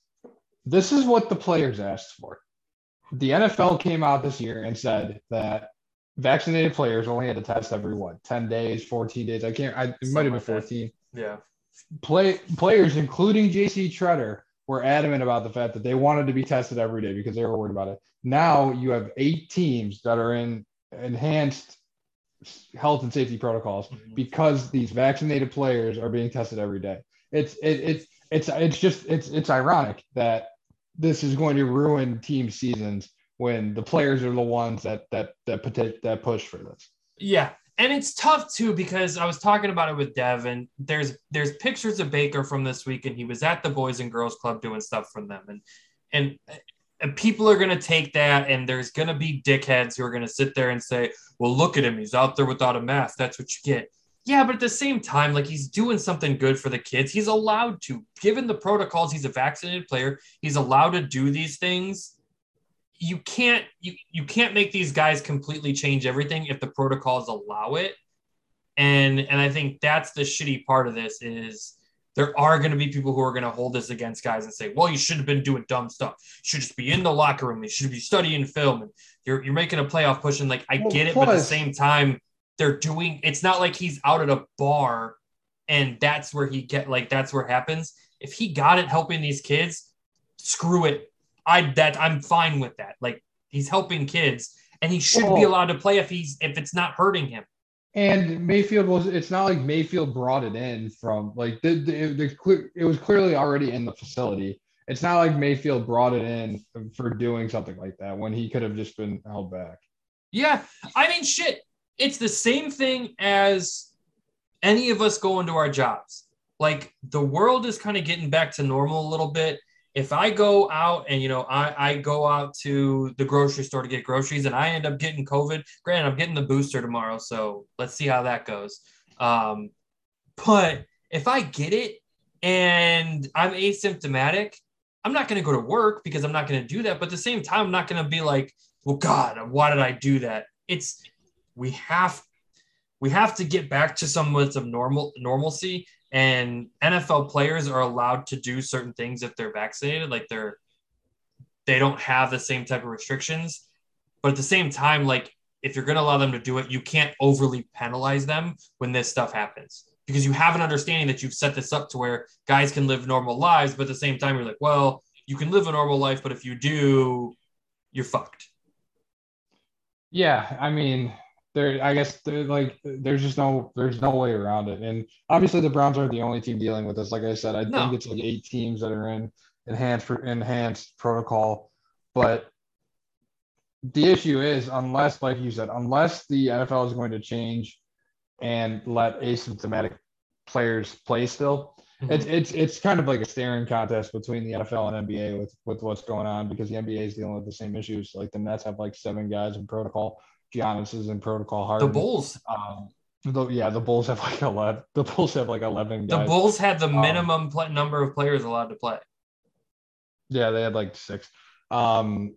this is what the players asked for. The NFL came out this year and said that vaccinated players only had to test every what 10 days, 14 days. I can't. I, it might have been Something like 14. yeah, Play players, including JC Tretter, were adamant about the fact that they wanted to be tested every day because they were worried about it. Now you have eight teams that are in enhanced health and safety protocols Mhm. because these vaccinated players are being tested every day. It's it, it's it's it's just it's it's ironic that this is going to ruin team seasons when the players are the ones that that that that push for this. yeah, and it's tough too because I was talking about it with Devin. There's there's pictures of Baker from this week, and he was at the Boys and Girls Club doing stuff for them, and and and people are to take that and there's to be dickheads who are to sit there and say well look at him. He's out there without a mask. That's what you get. Yeah but at the same time like he's doing something good for the kids. He's allowed to. Given the protocols he's a vaccinated player. He's allowed to do these things you can't you, you can't make these guys completely change everything if the protocols allow it and and i think that's the shitty part of this is there are going to be people who are going to hold this against guys and say, well, you should have been doing dumb stuff. You should just be in the locker room. You should be studying film and you're, you're making a playoff push. And like, I well, get it, but at the same time, they're doing, it's not like he's out at a bar and that's where he get like, that's where it happens. If he got it helping these kids, screw it. I, that I'm fine with that. Like he's helping kids and he should well, be oh. allowed to play if he's, if it's not hurting him. And Mayfield was, it's not like Mayfield brought it in from like the, the, the, it was clearly already in the facility. It's not like Mayfield brought it in for doing something like that when he could have just been held back. Yeah. I mean, shit, it's the same thing as any of us going to our jobs. Like the world is kind of getting back to normal a little bit if I go out and you know I, I go out to the grocery store to get groceries and I end up getting COVID, granted I'm getting the booster tomorrow, so let's see how that goes. Um, but if I get it and I'm asymptomatic, I'm not going to go to work because I'm not going to do that. But at the same time, I'm not going to be like, well, God, why did I do that? It's we have we have to get back to some of normal normalcy and NFL players are allowed to do certain things if they're vaccinated, like they're they don't have the same type of restrictions. But at the same time, like if you're going to allow them to do it, you can't overly penalize them when this stuff happens because you have an understanding that you've set this up to where guys can live normal lives, but at the same time, you're like, well, you can live a normal life, but if you do, you're fucked. Yeah, I mean, there I guess like there's just no there's no way around it. And obviously the Browns aren't the only team dealing with this. Like I said, I no. think it's like eight teams that are in enhanced enhanced protocol. But the issue is unless, like you said, unless the NFL is going to change and let asymptomatic players play still, mm-hmm. it's it's it's kind of like a staring contest between the NFL and NBA with with what's going on because the NBA is dealing with the same issues. Like the Nets have like seven guys in protocol. Giannis is in protocol hard. The Bulls. Um, the, yeah, the Bulls have like eleven. The Bulls have like eleven. Guys. The Bulls had the um, minimum um, play, number of players allowed to play. Yeah, they had like six. Um,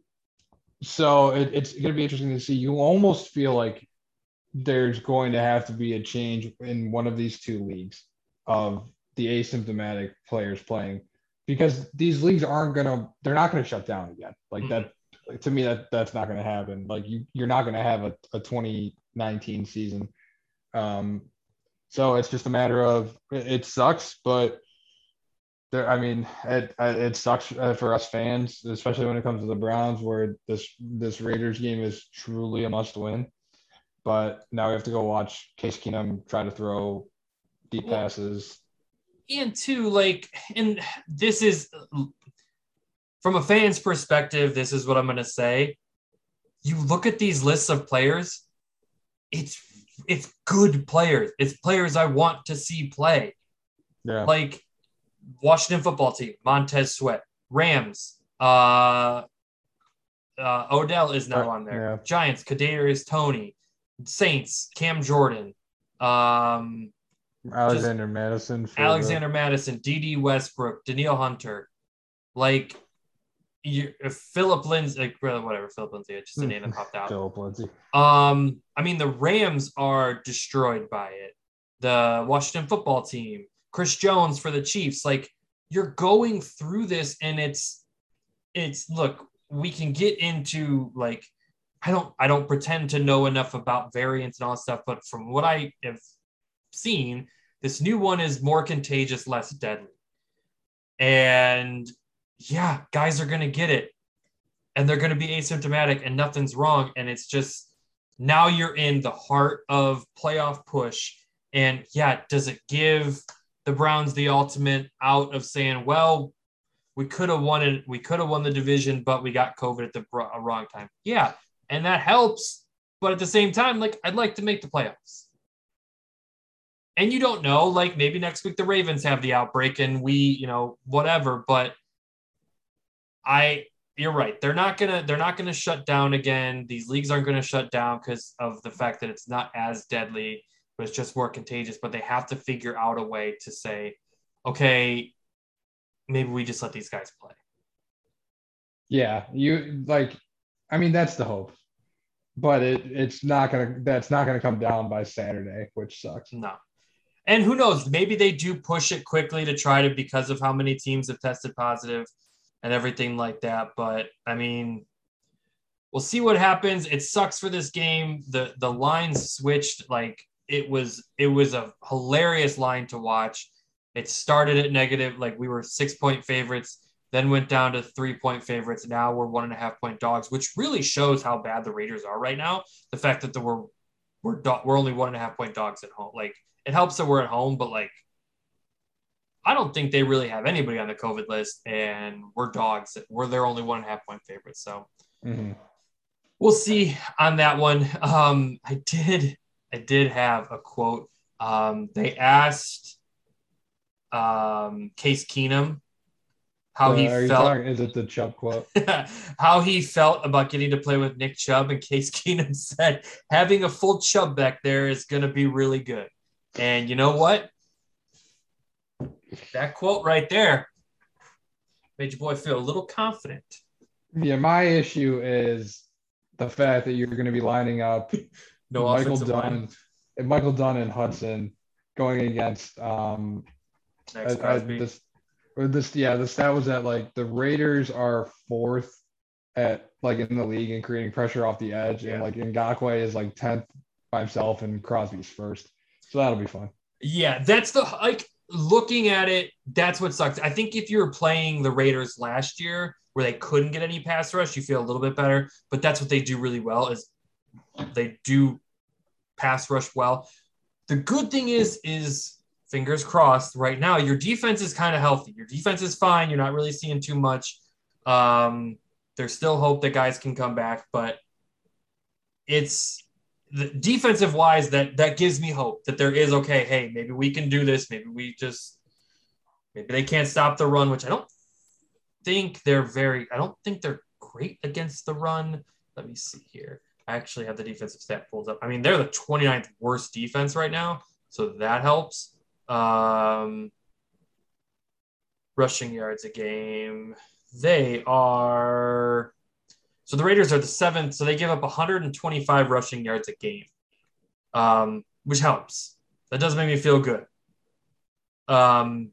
so it, it's going to be interesting to see. You almost feel like there's going to have to be a change in one of these two leagues of the asymptomatic players playing because these leagues aren't going to. They're not going to shut down again. Like mm-hmm. that to me that that's not going to happen. Like you you're not going to have a, a 2019 season. Um, so it's just a matter of it, it sucks, but there. I mean, it it sucks for us fans, especially when it comes to the Browns, where this this Raiders game is truly a must win. But now we have to go watch Case Keenum try to throw deep passes. And two, like, and this is from a fan's perspective, this is what I'm going to say. You look at these lists of players, it's it's good players. It's players I want to see play. Yeah. Like Washington football team, Montez Sweat, Rams, uh, uh, Odell is now on there. Yeah. Giants, Kadarius Toney, Saints, Cam Jordan, um, Alexander Mattison, Alexander the... Mattison, Dede Westbrook, Danielle Hunter. Like you, Phillip Lindsay, whatever Phillip Lindsay, it's just a name that popped out. Phillip Lindsay. Um, I mean, the Rams are destroyed by it. The Washington football team, Chris Jones for the Chiefs. Like you're going through this, and it's, it's look, we can get into like, I don't, I don't pretend to know enough about variants and all that stuff, but from what I have seen, this new one is more contagious, less deadly. And yeah, guys are going to get it and they're going to be asymptomatic and nothing's wrong. And it's just now you're in the heart of playoff push. And yeah, does it give the Browns the ultimate out of saying, well, we could have won it, we could have won the division, but we got COVID at the uh, wrong time. Yeah, and that helps. But at the same time, like I'd like to make the playoffs. And you don't know, like maybe next week the Ravens have the outbreak and we, you know, whatever. But I you're right. They're not gonna they're not gonna shut down again. These leagues aren't gonna shut down because of the fact that it's not as deadly, but it's just more contagious. But they have to figure out a way to say, okay, maybe we just let these guys play. Yeah, you like. I mean, that's the hope, but it it's not gonna. That's not gonna come down by Saturday, which sucks. No. And who knows? Maybe they do push it quickly to try to because of how many teams have tested positive and everything like that. But I mean, we'll see what happens. It sucks for this game. The the lines switched like it was it was a hilarious line to watch. It started at negative, like we were six point favorites, then went down to three point favorites. Now we're one and a half point dogs, which really shows how bad the Raiders are right now. The fact that the, we're we're do- we're only one and a half point dogs at home, like it helps that we're at home, but like I don't think they really have anybody on the COVID list, and we're dogs. We're their only one and a half point favorites. So mm-hmm. we'll see on that one. Um, I did, I did have a quote. Um, they asked um, Case Keenum how Uh, he felt. talking- is it the Chubb quote? how he felt about getting to play with Nick Chubb, and Case Keenum said having a full Chubb back there is going to be really good. And you know what? That quote right there made your boy feel a little confident. Yeah, my issue is the fact that you're going to be lining up No Michael Dunn, line. and Michael Dunn and Hudson going against um Next I- I- Crosby. this this yeah the stat was that like the Raiders are fourth at like in the league and creating pressure off the edge Yeah. and like Ngakoue is like tenth by himself and Crosby's first so that'll be fun Yeah, that's the like looking at it, that's what sucks. I think if you're playing the Raiders last year where they couldn't get any pass rush, you feel a little bit better. But that's what they do really well is they do pass rush well. The good thing is, is fingers crossed, right now, your defense is kind of healthy. Your defense is fine. You're not really seeing too much. Um, there's still hope that guys can come back, but it's defensive wise that that gives me hope that there is okay hey maybe we can do this. Maybe we just maybe they can't stop the run which i don't think they're very i don't think they're great against the run. Let me see here. I actually have the defensive stat pulled up. I mean they're the 29th worst defense right now so that helps. Um rushing yards a game. They are so the Raiders are the seventh, so they give up 125 rushing yards a game, um, which helps. That does make me feel good. Um,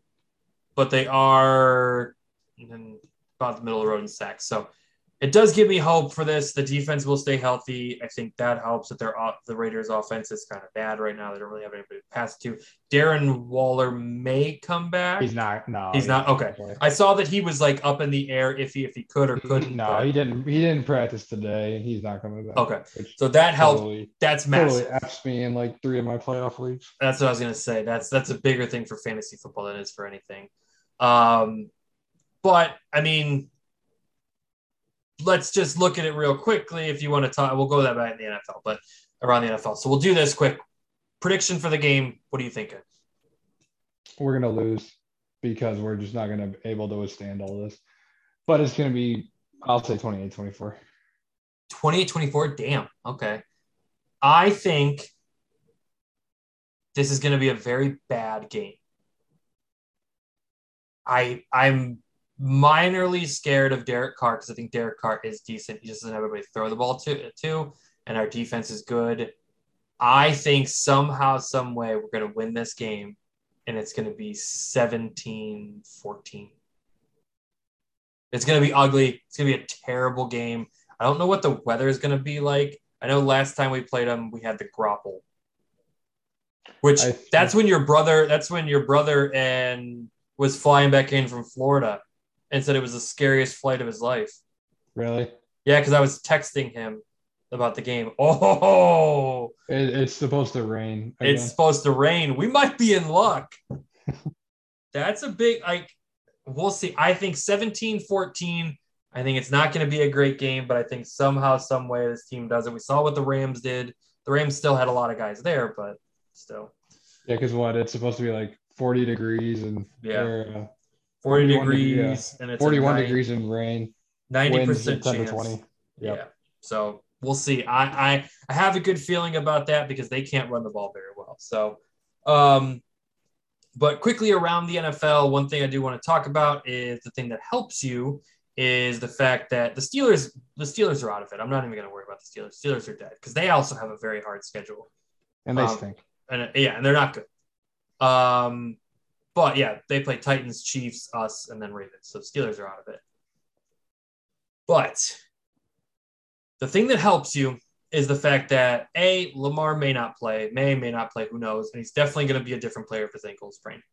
but they are about the middle of the road in sacks, so it does give me hope for this. The defense will stay healthy. I think that helps. That their off- the Raiders' offense is kind of bad right now. They don't really have anybody to pass to. Darren Waller may come back. he's not no He's not okay. I saw that he was like up in the air if he if he could or couldn't. no but- he didn't he didn't practice today he's not coming back Okay. So that helped. totally, That's massive. totally F's me in like three of my playoff leagues That's what I was gonna say. That's that's a bigger thing for fantasy football than it is for anything. Um, but I mean, let's just look at it real quickly. If you want to talk, we'll go that back in the NFL, but around the NFL. So we'll do this quick. Prediction for the game. What are you thinking? we're gonna lose because we're just not gonna be able to withstand all this. But it's gonna be, I'll say 28, 24. 28 24. Damn. Okay. I think this is going to be a very bad game. I I'm minorly scared of Derek Carr because I think Derek Carr is decent. He just doesn't have everybody throw the ball to, to, and our defense is good. I think somehow, some way, we're going to win this game, and it's going to be 17 14. It's going to be ugly. It's going to be a terrible game. I don't know what the weather is going to be like. I know last time we played them, we had the grapple, which I- that's when your brother, that's when your brother and was flying back in from Florida and said it was the scariest flight of his life. Really? Yeah, because I was texting him about the game. Oh, It, it's supposed to rain. again. it's supposed to rain. We might be in luck. That's a big, like, we'll see. I think 17 14. I think it's not going to be a great game, but I think somehow, some way, this team does it. We saw what the Rams did. The Rams still had a lot of guys there, but still. yeah, because what? It's supposed to be like 40 degrees and Yeah. Or, uh, 40 41 degree- degrees and it's 41 night. degrees in rain. 90% chance. 20. Yeah. So we'll see. I, I I have a good feeling about that because they can't run the ball very well. So, um, but quickly around the NFL, one thing I do want to talk about is the thing that helps you is the fact that the Steelers the Steelers are out of it. I'm not even going to worry about the Steelers. Steelers are dead because they also have a very hard schedule. And they Um, stink. and yeah, and they're not good. Um, but yeah, they play Titans, Chiefs, us, and then Ravens. So Steelers are out of it. But the thing that helps you is the fact that a Lamar may not play, may may not play, who knows, and he's definitely going to be a different player if his ankle is sprained.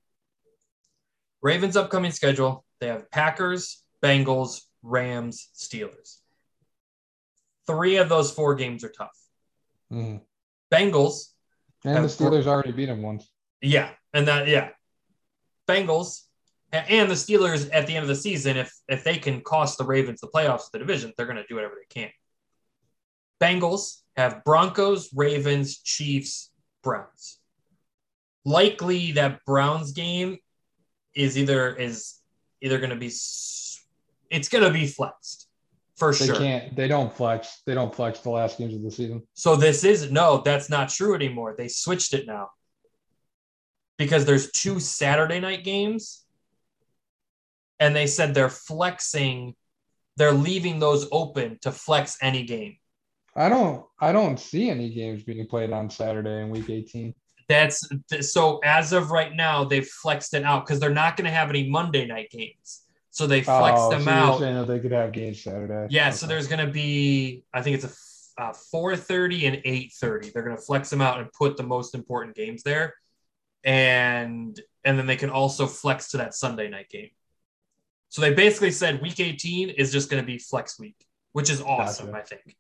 Ravens' upcoming schedule: they have Packers, Bengals, Rams, Steelers. Three of those four games are tough. Mhm. Bengals And the Steelers already beat them once. Yeah, and that yeah, Bengals and the Steelers at the end of the season, if if they can cost the Ravens the playoffs of the division, they're going to do whatever they can. Bengals have Broncos, Ravens, Chiefs, Browns. Likely that Browns game is either is either going to be it's going to be flexed for They sure. can't. They don't flex. They don't flex the last games of the season. So this is no, that's not true anymore. They switched it now. Because there's two Saturday night games. And they said they're flexing, they're leaving those open to flex any game. I don't. I don't see any games being played on Saturday in Week 18. That's so as of right now, they've flexed it out because they're not going to have any Monday night games. So they flexed oh, them so out. saying that they could have games Saturday. Yeah, so there's going to be, I think it's a uh, 4:30 and 8:30. They're going to flex them out and put the most important games there, and and then they can also flex to that Sunday night game. So they basically said Week 18 is just going to be flex week, which is awesome, Gotcha. I think.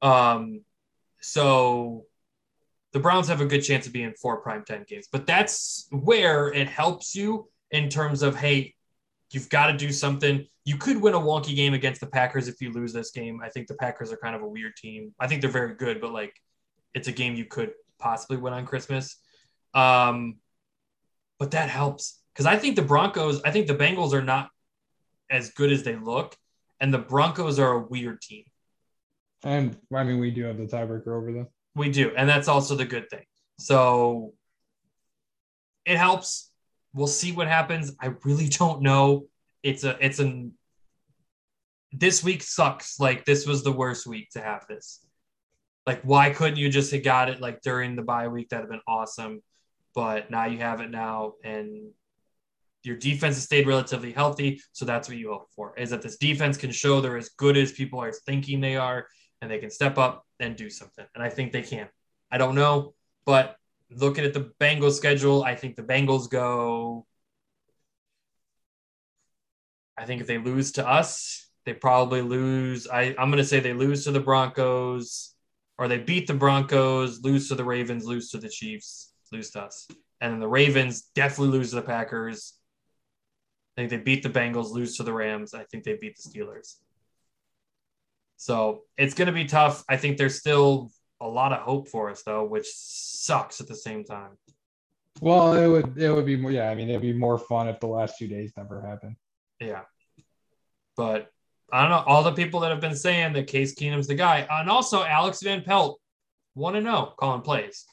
Um, so the Browns have a good chance of being four primetime games, but that's where it helps you in terms of hey, you've got to do something. You could win a wonky game against the Packers if you lose this game. I think the Packers are kind of a weird team. I think they're very good, but like it's a game you could possibly win on Christmas. Um, but that helps because I think the Broncos, I think the Bengals are not as good as they look, and the Broncos are a weird team. And I mean, we do have the tiebreaker over them. We do, and that's also the good thing. So it helps. We'll see what happens. I really don't know. It's a it's an this week sucks. Like this was the worst week to have this. Like why couldn't you just have got it like during the bye week? That'd have been awesome. But now you have it now, and your defense has stayed relatively healthy. So that's what you hope for is that this defense can show they're as good as people are thinking they are, and they can step up and do something. And I think they can. I don't know, but looking at the Bengals schedule, I think the Bengals go. I think if they lose to us, they probably lose. I, I'm going to say they lose to the Broncos, or they beat the Broncos, lose to the Ravens, lose to the Chiefs, lose to us. And then the Ravens definitely lose to the Packers. I think they beat the Bengals, lose to the Rams. I think they beat the Steelers. So it's going to be tough. I think there's still a lot of hope for us, though, which sucks at the same time. Well, it would. It would be more. Yeah, I mean, it'd be more fun if the last two days never happened. Yeah. But I don't know. All the people that have been saying that Case Keenum's the guy, and also Alex Van Pelt, want to know calling plays.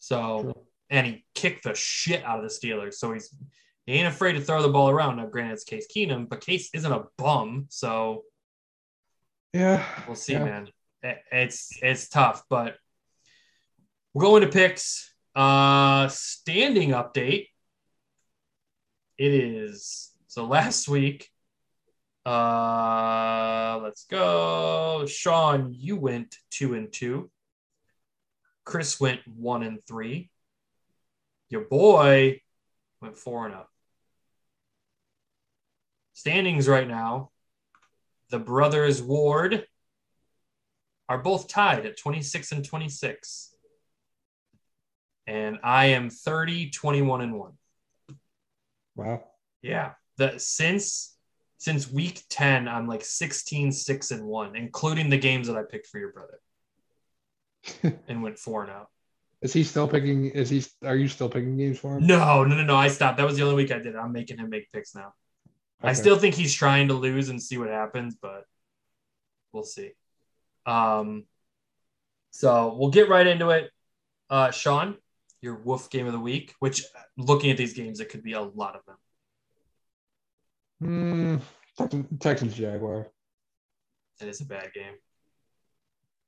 So, True. and he kicked the shit out of the Steelers. So he's he ain't afraid to throw the ball around. Now, granted, it's Case Keenum, but Case isn't a bum. So Yeah. we'll see, Yeah. man. It- It's it's tough, but we're going to picks. Uh standing update. It is so last week. Uh let's go. Sean, you went two and two. Chris went one and three. Your boy went four and up. Standings right now. The brothers Ward are both tied at 26 and 26. And I am 30, 21 and 1. Wow. Yeah. The since since week 10, I'm like 16, 6 and 1, including the games that I picked for your brother. and went 4 and out. Is he still picking? Is he? Are you still picking games for him? No, no, no, no. I stopped. That was the only week I did it. I'm making him make picks now. I still think he's trying to lose and see what happens, but we'll see. Um, so we'll get right into it. Uh, Sean, your Wolf game of the week, which looking at these games, it could be a lot of them. Mm, Texans, Texans Jaguar. It is a bad game.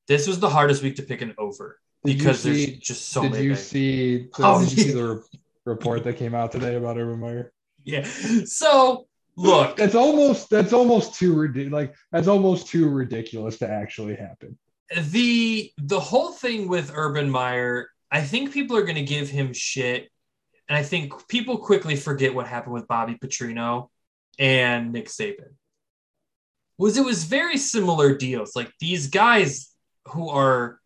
This was the hardest week to pick an over Did because see- there's just so did many. you see? The, Oh, did you see the re- report that came out today about Urban Meyer? Yeah. So look, That's almost that's almost too ridiculous. Like that's almost too ridiculous to actually happen. the the whole thing with Urban Meyer, I think people are going to give him shit, and I think people quickly forget what happened with Bobby Petrino and Nick Saban. Was it was very similar deals. Like these guys who are,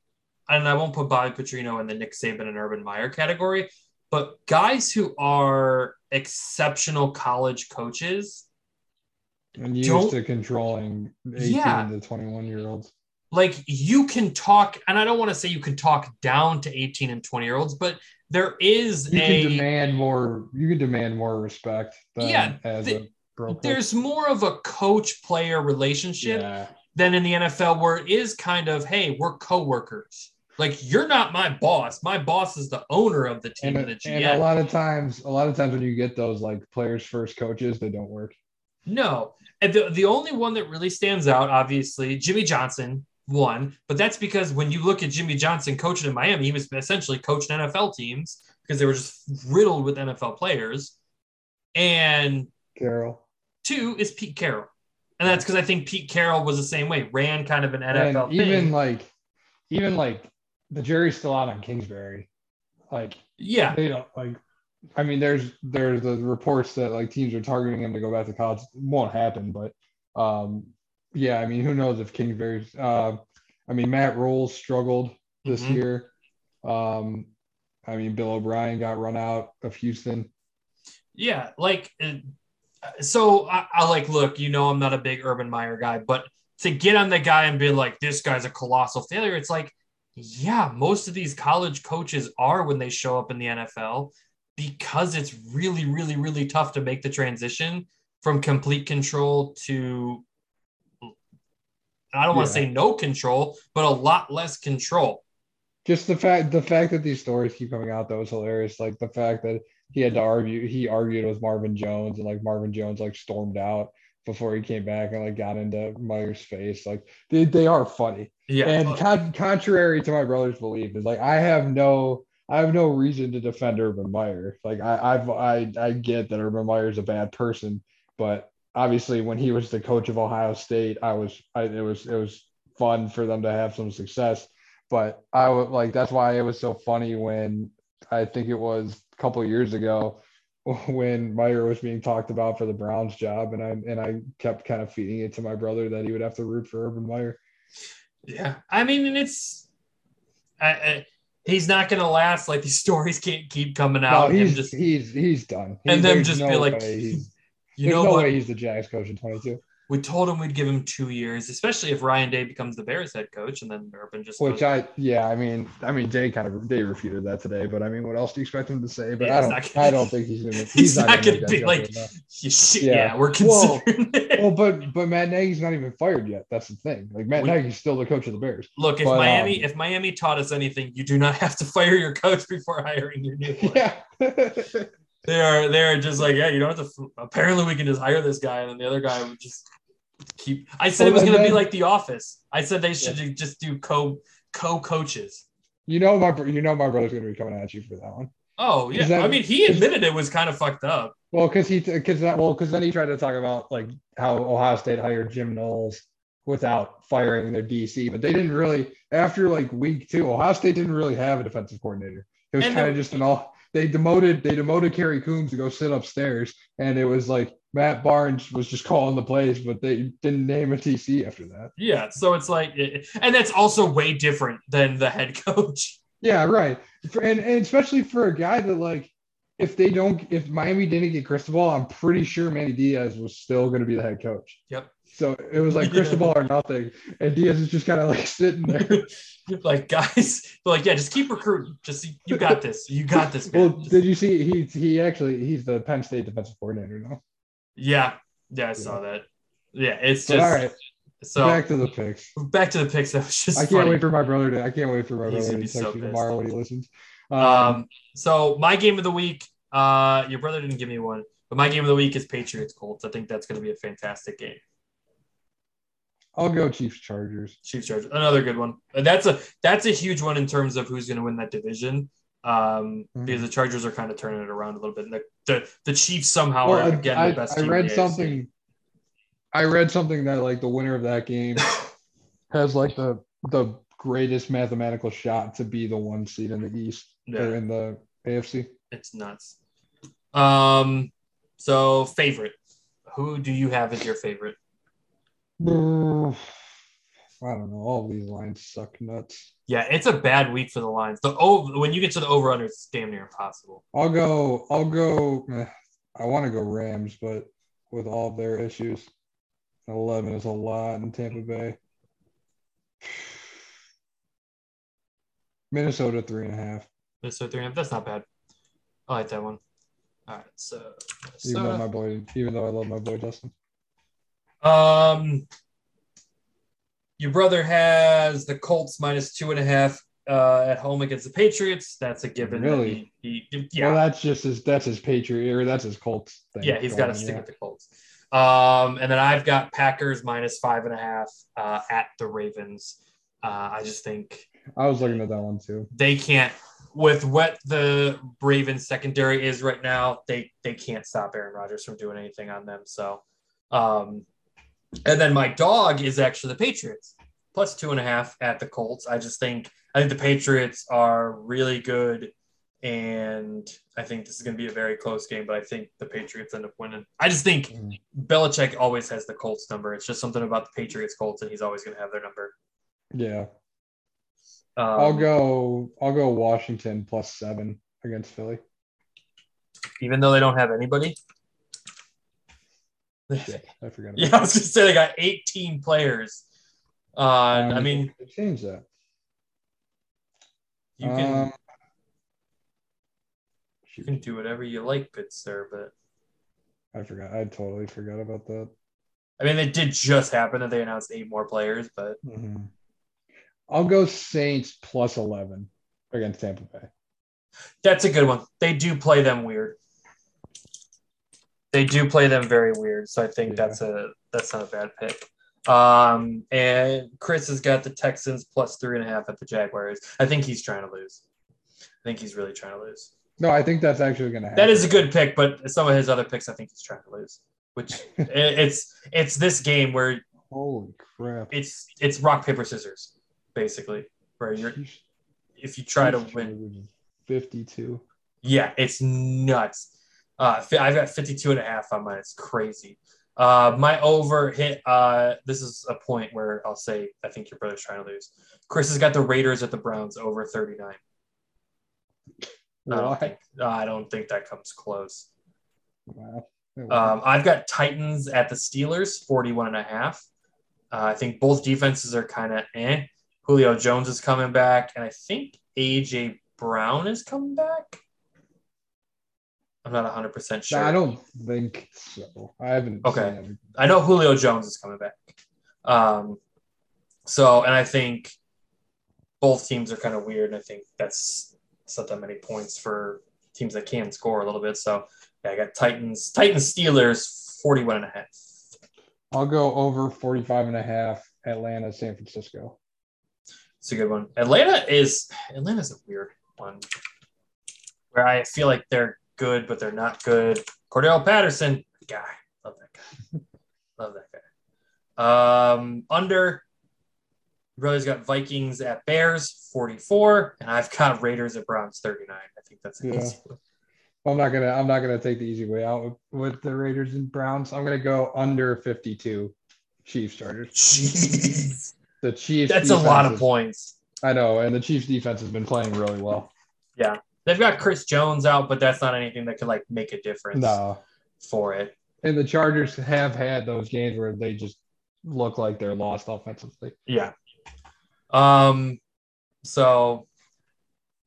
and I won't put Bobby Petrino in the Nick Saban and Urban Meyer category, but guys who are exceptional college coaches And used to controlling 18 Yeah. to 21 year olds. like you can talk and i don't want to say you can talk down to 18 and 20 year olds but there is You a can demand more. You can demand more respect. Than Yeah, as the- there's more of a coach player relationship yeah. Than in the nfl where it is kind of hey we're co-workers like you're not my boss my boss is the owner of the team And, and, the and a lot of times, a lot of times when you get those like players first coaches, they don't work. No. And the, the only one that really stands out, obviously, Jimmy Johnson, one. But that's because when you look at Jimmy Johnson coaching in Miami, he was essentially coaching NFL teams because they were just riddled with NFL players. And Carroll. two is Pete Carroll. And that's because I think Pete Carroll was the same way, ran kind of an NFL and even thing. like, even like the jury's still out on Kingsbury. Like Yeah. they don't like. I mean, there's there's the reports that like teams are targeting him to go back to college. won't happen, but um, yeah. I mean, who knows if Kingsbury's? Uh, I mean, Matt Rhule struggled this Mhm. year. Um, I mean, Bill O'Brien got run out of Houston. Yeah, like uh, so I, I like look, you know I'm not a big Urban Meyer guy, but to get on the guy and be like, this guy's a colossal failure, it's like, yeah, most of these college coaches are when they show up in the NFL because it's really, really, really tough to make the transition from complete control to I don't want to say no control, but a lot less control. Just the fact the fact that these stories keep coming out though is hilarious. Like the fact that he had to argue, he argued with Marvin Jones, and like Marvin Jones like stormed out before he came back and like got into Meyer's face. Like they, they are funny. Yeah. And con- contrary to my brother's belief, is like I have no I have no reason to defend Urban Meyer. Like I I've I I get that Urban Meyer is a bad person, but obviously when he was the coach of Ohio State, I was I it was it was fun for them to have some success. But I would like that's why it was so funny when I think it was couple of years ago when Meyer was being talked about for the Browns job, and I and I kept kind of feeding it to my brother that he would have to root for Urban Meyer. Yeah, I mean, and it's I, I, he's not going to last. Like these stories can't keep coming No, out. he's just he's he's done. And He- them there's just no be like, you know no what? way he's the Jags coach in 22. We told him we'd give him two years, especially if Ryan Day becomes the Bears head coach, and then Urban just Which goes, I yeah, I mean, I mean, Jay kind of they refuted that today, but I mean, what else do you expect him to say? But Yeah, I don't, gonna- I don't think he's gonna. He's, he's not, not gonna, to be like, shit, Yeah. yeah. we're Well- considering it. Well, but but Matt Nagy's not even fired yet. That's the thing. Like Matt We- Nagy's still the coach of the Bears. Look, if but, Miami, um, if Miami taught us anything, you do not have to fire your coach before hiring your new one. Yeah. They are they're just like, yeah, you don't have to. Apparently, we can just hire this guy, and then the other guy would just keep. I said it was going to be like The Office. I said they should just do co co coaches. you know my you know my brother's gonna be coming at you for that one. Oh yeah, that- I mean, he admitted it was kind of fucked up. Well, because he because that well because then he tried to talk about like how Ohio State hired Jim Knowles without firing their DC, but they didn't really after like week two. Ohio State didn't really have a defensive coordinator. It was kind of just an all. They demoted they demoted Kerry Coombs to go sit upstairs, and it was like Matt Barnes was just calling the plays, but they didn't name a TC after that. Yeah, so it's like, and that's also way different than the head coach. Yeah, right. For, and, and especially for a guy that like, if they don't, if Miami didn't get Cristobal, I'm pretty sure Manny Diaz was still going to be the head coach. Yep. So it was like Yeah. Cristobal or nothing, and Diaz is just kind of like sitting there. like guys, like, yeah, just keep recruiting. Just you got this. You got this. well, Just- did you see he he actually he's the Penn State defensive coordinator now. yeah, Yeah, I saw that. Yeah, it's But just all right, so back to the picks. back to the picks. That was just I can't funny. wait for my brother to. I can't wait for my brother gonna to be so text me tomorrow when he listens. Um, Um, so my game of the week, uh, your brother didn't give me one, but my game of the week is Patriots Colts. I think that's going to be a fantastic game. I'll go Chiefs Chargers. Chiefs Chargers, another good one. That's a that's a huge one in terms of who's going to win that division. Um, Mhm. because the Chargers are kind of turning it around a little bit. And the, the the Chiefs somehow Well, are I, again I, the best. I team in read AFC. something. I read something that like the winner of that game has like the the greatest mathematical shot to be the one seed in the East Yeah. or in the AFC. It's nuts. Um, so favorite. Who do you have as your favorite? I don't know. All these lines suck nuts. Yeah, it's a bad week for the lines. The over when you get to the over under, it's damn near impossible. I'll go. I'll go. eh, I want to go Rams, but with all their issues, eleven is a lot in Tampa Bay. Minnesota three and a half. Minnesota three and a half. That's not bad. I like that one. All right, so, Even though my boy, even though I love my boy Justin. Um, your brother has the Colts minus two and a half uh, at home against the Patriots. That's a given. Really? He, he, yeah, Well, that's just his. That's his Patriot or that's his Colts thing. Yeah, he's got to stick yeah. with the Colts. Um, and then I've got Packers minus five and a half uh, at the Ravens. Uh, I just think I was looking at that one too. they can't, with what the Ravens secondary is right now, they they can't stop Aaron Rodgers from doing anything on them. So, um, and then my dog is actually the Patriots plus two and a half at the Colts. I just think I think the Patriots are really good. And I think this is going to be a very close game, but I think the Patriots end up winning. I just think Mm. Belichick always has the Colts number. It's just something about the Patriots Colts, and he's always going to have their number. Yeah, Um, I'll go. I'll go Washington plus seven against Philly. even though they don't have anybody. Shit, I forgot. about Yeah, I was to say they got 18 players. On, Um, I mean, change that. you can Um, you can do whatever you like, good sir. But I forgot. I totally forgot about that. I mean, it did just happen that they announced eight more players. But Mhm. I'll go Saints plus eleven against Tampa Bay. that's a good one. They do play them weird. They do play them very weird. So I think Yeah. that's a that's not a bad pick. Um, and Chris has got the Texans plus three and a half at the Jaguars. I think he's trying to lose. I think he's really trying to lose. No, I think that's actually going to happen. That is a good pick, but some of his other picks, I think he's trying to lose. Which it's it's this game where Holy crap! it's it's rock paper scissors, basically, where you're if you try to win, Fifty-two. yeah, it's nuts. Uh, I've got 52 and a half on mine. It's crazy. Uh, my over hit. Uh, this is a point where I'll say I think your brother's trying to lose. Chris has got the Raiders at the Browns over 39. I don't think I don't think that comes close. Wow. Um, I've got Titans at the Steelers, 41 and a half. Uh, I think both defenses are kind of eh. Julio Jones is coming back, and I think AJ Brown is coming back. I'm not 100% sure. I don't think so. I haven't. Okay. I know Julio Jones is coming back. Um, so, and I think both teams are kind of weird. And I think that's it's not that many points for teams that can score a little bit. So, yeah, I got Titans, Titans, Steelers, 41 and a half. I'll go over 45 and a half. Atlanta, San Francisco. It's a good one. Atlanta is Atlanta's a weird one where I feel like they're good, but they're not good. Cordarrelle Patterson, guy, love that guy, love that guy. Um, under, brother's got Vikings at Bears, forty-four, and I've got Raiders at Browns, thirty-nine. I think that's an Yeah. easy one. I'm not gonna. I'm not gonna take the easy way out with, the Raiders and Browns. I'm gonna go under 52. Chiefs Chargers. Jeez, The Chiefs. that's a lot of points. I know, and the Chiefs defense has been playing really well. They've got Chris Jones out, but that's not anything that could like make a difference No, for it. and the Chargers have had those games where they just look like they're lost offensively. Yeah. Um so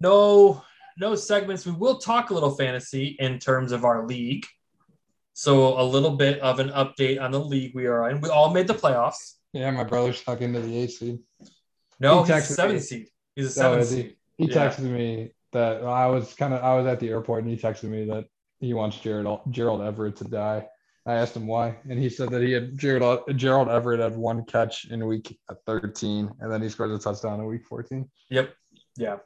no no segments. We will talk a little fantasy in terms of our league. So a little bit of an update on the league we are in. We all made the playoffs. Yeah, my brother stuck into the eight seed. No, He he's a seven me. seed. He's a Oh, seven is he? seed. He Yeah. texted me that I was kind of I was at the airport and he texted me that he wants Gerald Gerald Everett to die. I asked him why, and he said that he had Gerald Gerald Everett had one catch in week 13, and then he scored a touchdown in week 14. Yep. Yeah.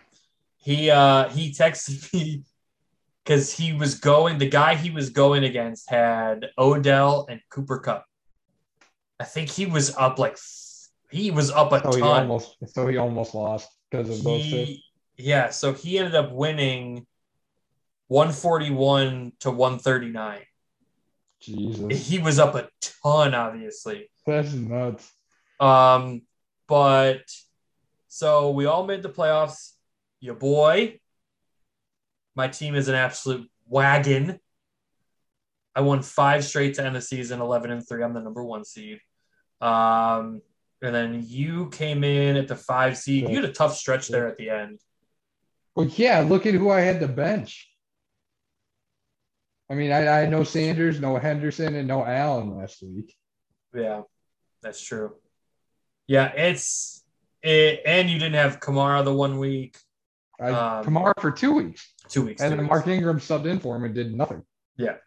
He uh he texted me because he was going the guy he was going against had Odell and Cooper Kupp. I think he was up like he was up a So he almost so he almost lost because of those two. Yeah, so he ended up winning 141 to 139. Jesus, He was up a ton, obviously. that's nuts. Um, but so we all made the playoffs. Your boy, my team is an absolute wagon. I won five straight to end the season, 11 and three. I'm the number one seed. Um, and then you came in at the five seed. You had a tough stretch there at the end. Well, yeah, look at who I had to bench. I mean, I, I had no Sanders, no Henderson, and no Allen last week. Yeah, that's true. Yeah, it's it, and you didn't have Kamara the one week, I Um, Kamara for two weeks, two weeks, and two then weeks. Mark Ingram subbed in for him and did nothing. Yeah.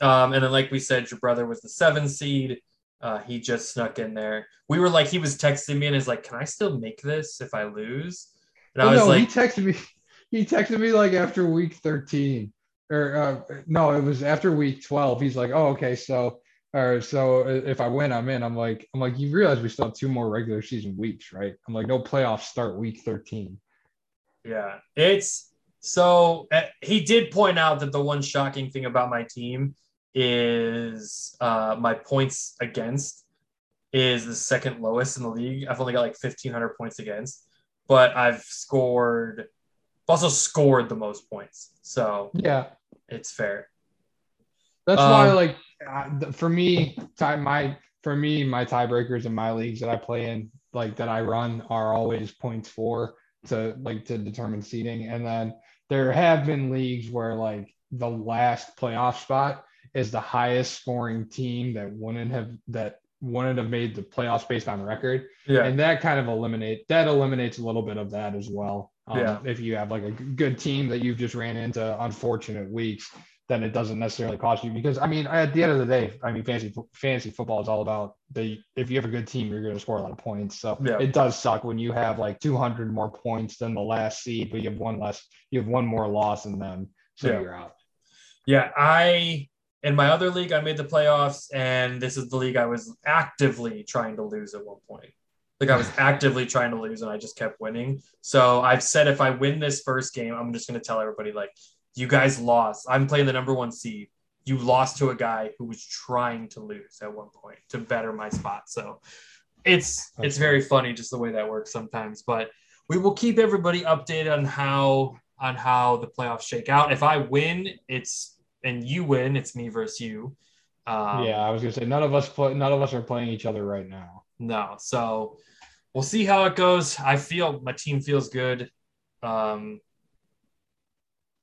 Um, and then, like we said, your brother was the seven seed. Uh, he just snuck in there. We were like, he was texting me and is like, "Can I still make this if I lose?" And I was no, like, he texted me. He texted me like after week thirteen, or uh, no, it was after week twelve. He's like, "Oh, okay, so, or so if I win, I'm in." I'm like, I'm like, you realize we still have two more regular season weeks, right? I'm like, no playoffs start week thirteen. "Yeah, it's." So uh, he did point out that the one shocking thing about my team is uh, my points against is the second lowest in the league. I've only got like 1,500 points against, but I've scored, also scored the most points. So Yeah, it's fair. That's why, Um, like, uh, for me, tie my for me, my tiebreakers in my leagues that I play in, like that I run, are always points for to like to determine seeding. And then there have been leagues where like the last playoff spot is the highest scoring team that wouldn't have that wouldn't have made the playoffs based on record, Yeah. and that kind of eliminate that eliminates a little bit of that as well. Um, Yeah. If you have like a good team that you've just ran into unfortunate weeks, then it doesn't necessarily cost you because I mean at the end of the day, I mean fantasy fantasy football is all about the if you have a good team, you're going to score a lot of points. So Yeah. it does suck when you have like 200 more points than the last seed, but you have one less, you have one more loss than them, so Yeah. you're out. Yeah, I in my other league I made the playoffs, and this is the league I was actively trying to lose at one point. Like I was actively trying to lose, and I just kept winning. So I've said if I win this first game, I'm just going to tell everybody like, you guys lost. I'm playing the number one seed. You lost to a guy who was trying to lose at one point to better my spot. So it's it's very funny just the way that works sometimes. But we will keep everybody updated on how on how the playoffs shake out. If I win, it's and you win, it's me versus you. Um, yeah, I was gonna say none of us play, none of us are playing each other right now. No. So we'll see how it goes. I feel my team feels good. Um,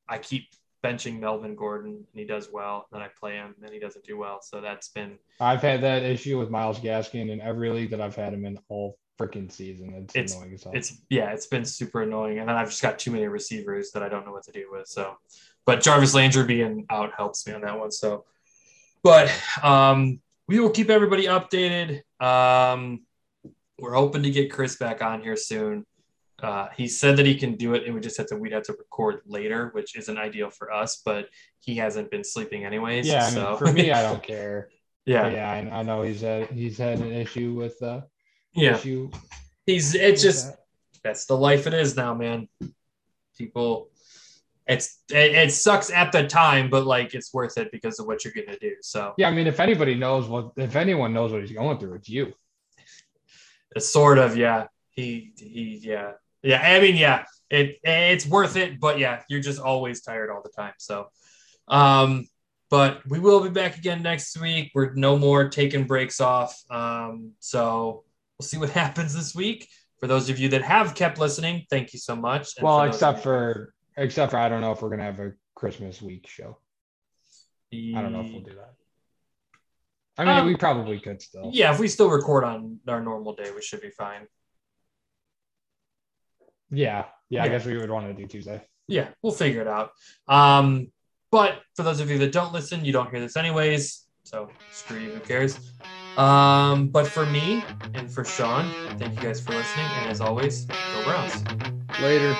I keep benching Melvin Gordon and he does well. Then I play him and he doesn't do well. So that's been I've had that issue with Myles Gaskin in every league that I've had him in all freaking season. It's, It's- annoying it's yeah, it's been super annoying. And then I've just got too many receivers that I don't know what to do with. So but Jarvis Landry being out helps me on that one. So but um we will keep everybody updated. Um we're hoping to get Chris back on here soon. Uh, he said that he can do it, and we just have to we'd have to record later, which isn't ideal for us. But he hasn't been sleeping anyways. yeah, I mean, so for me, I don't care. yeah, But yeah, I, I know he's had he's had an issue with uh yeah. issue. He's it's just that. that's the life it is now, man. People, it's it, it sucks at the time, but like it's worth it because of what you're gonna do. So yeah. I mean, if anybody knows what if anyone knows what he's going through, it's you. it's sort of yeah. He he yeah yeah. I mean yeah. It it's worth it, but yeah, you're just always tired all the time. So, um, but we will be back again next week. We're no more taking breaks off. Um, so we'll see what happens this week. For those of you that have kept listening, thank you so much. And Well, for except for except for I don't know if we're gonna have a Christmas week show. I don't know if we'll do that. I mean, Um, we probably could still. Yeah, if we still record on our normal day, we should be fine. Yeah. Yeah. I guess we would want to do Tuesday. Yeah, we'll figure it out. Um, but for those of you that don't listen, you don't hear this anyways. So screw you, who cares? Um, but for me and for Sean, thank you guys for listening. And as always, go Browns. Later.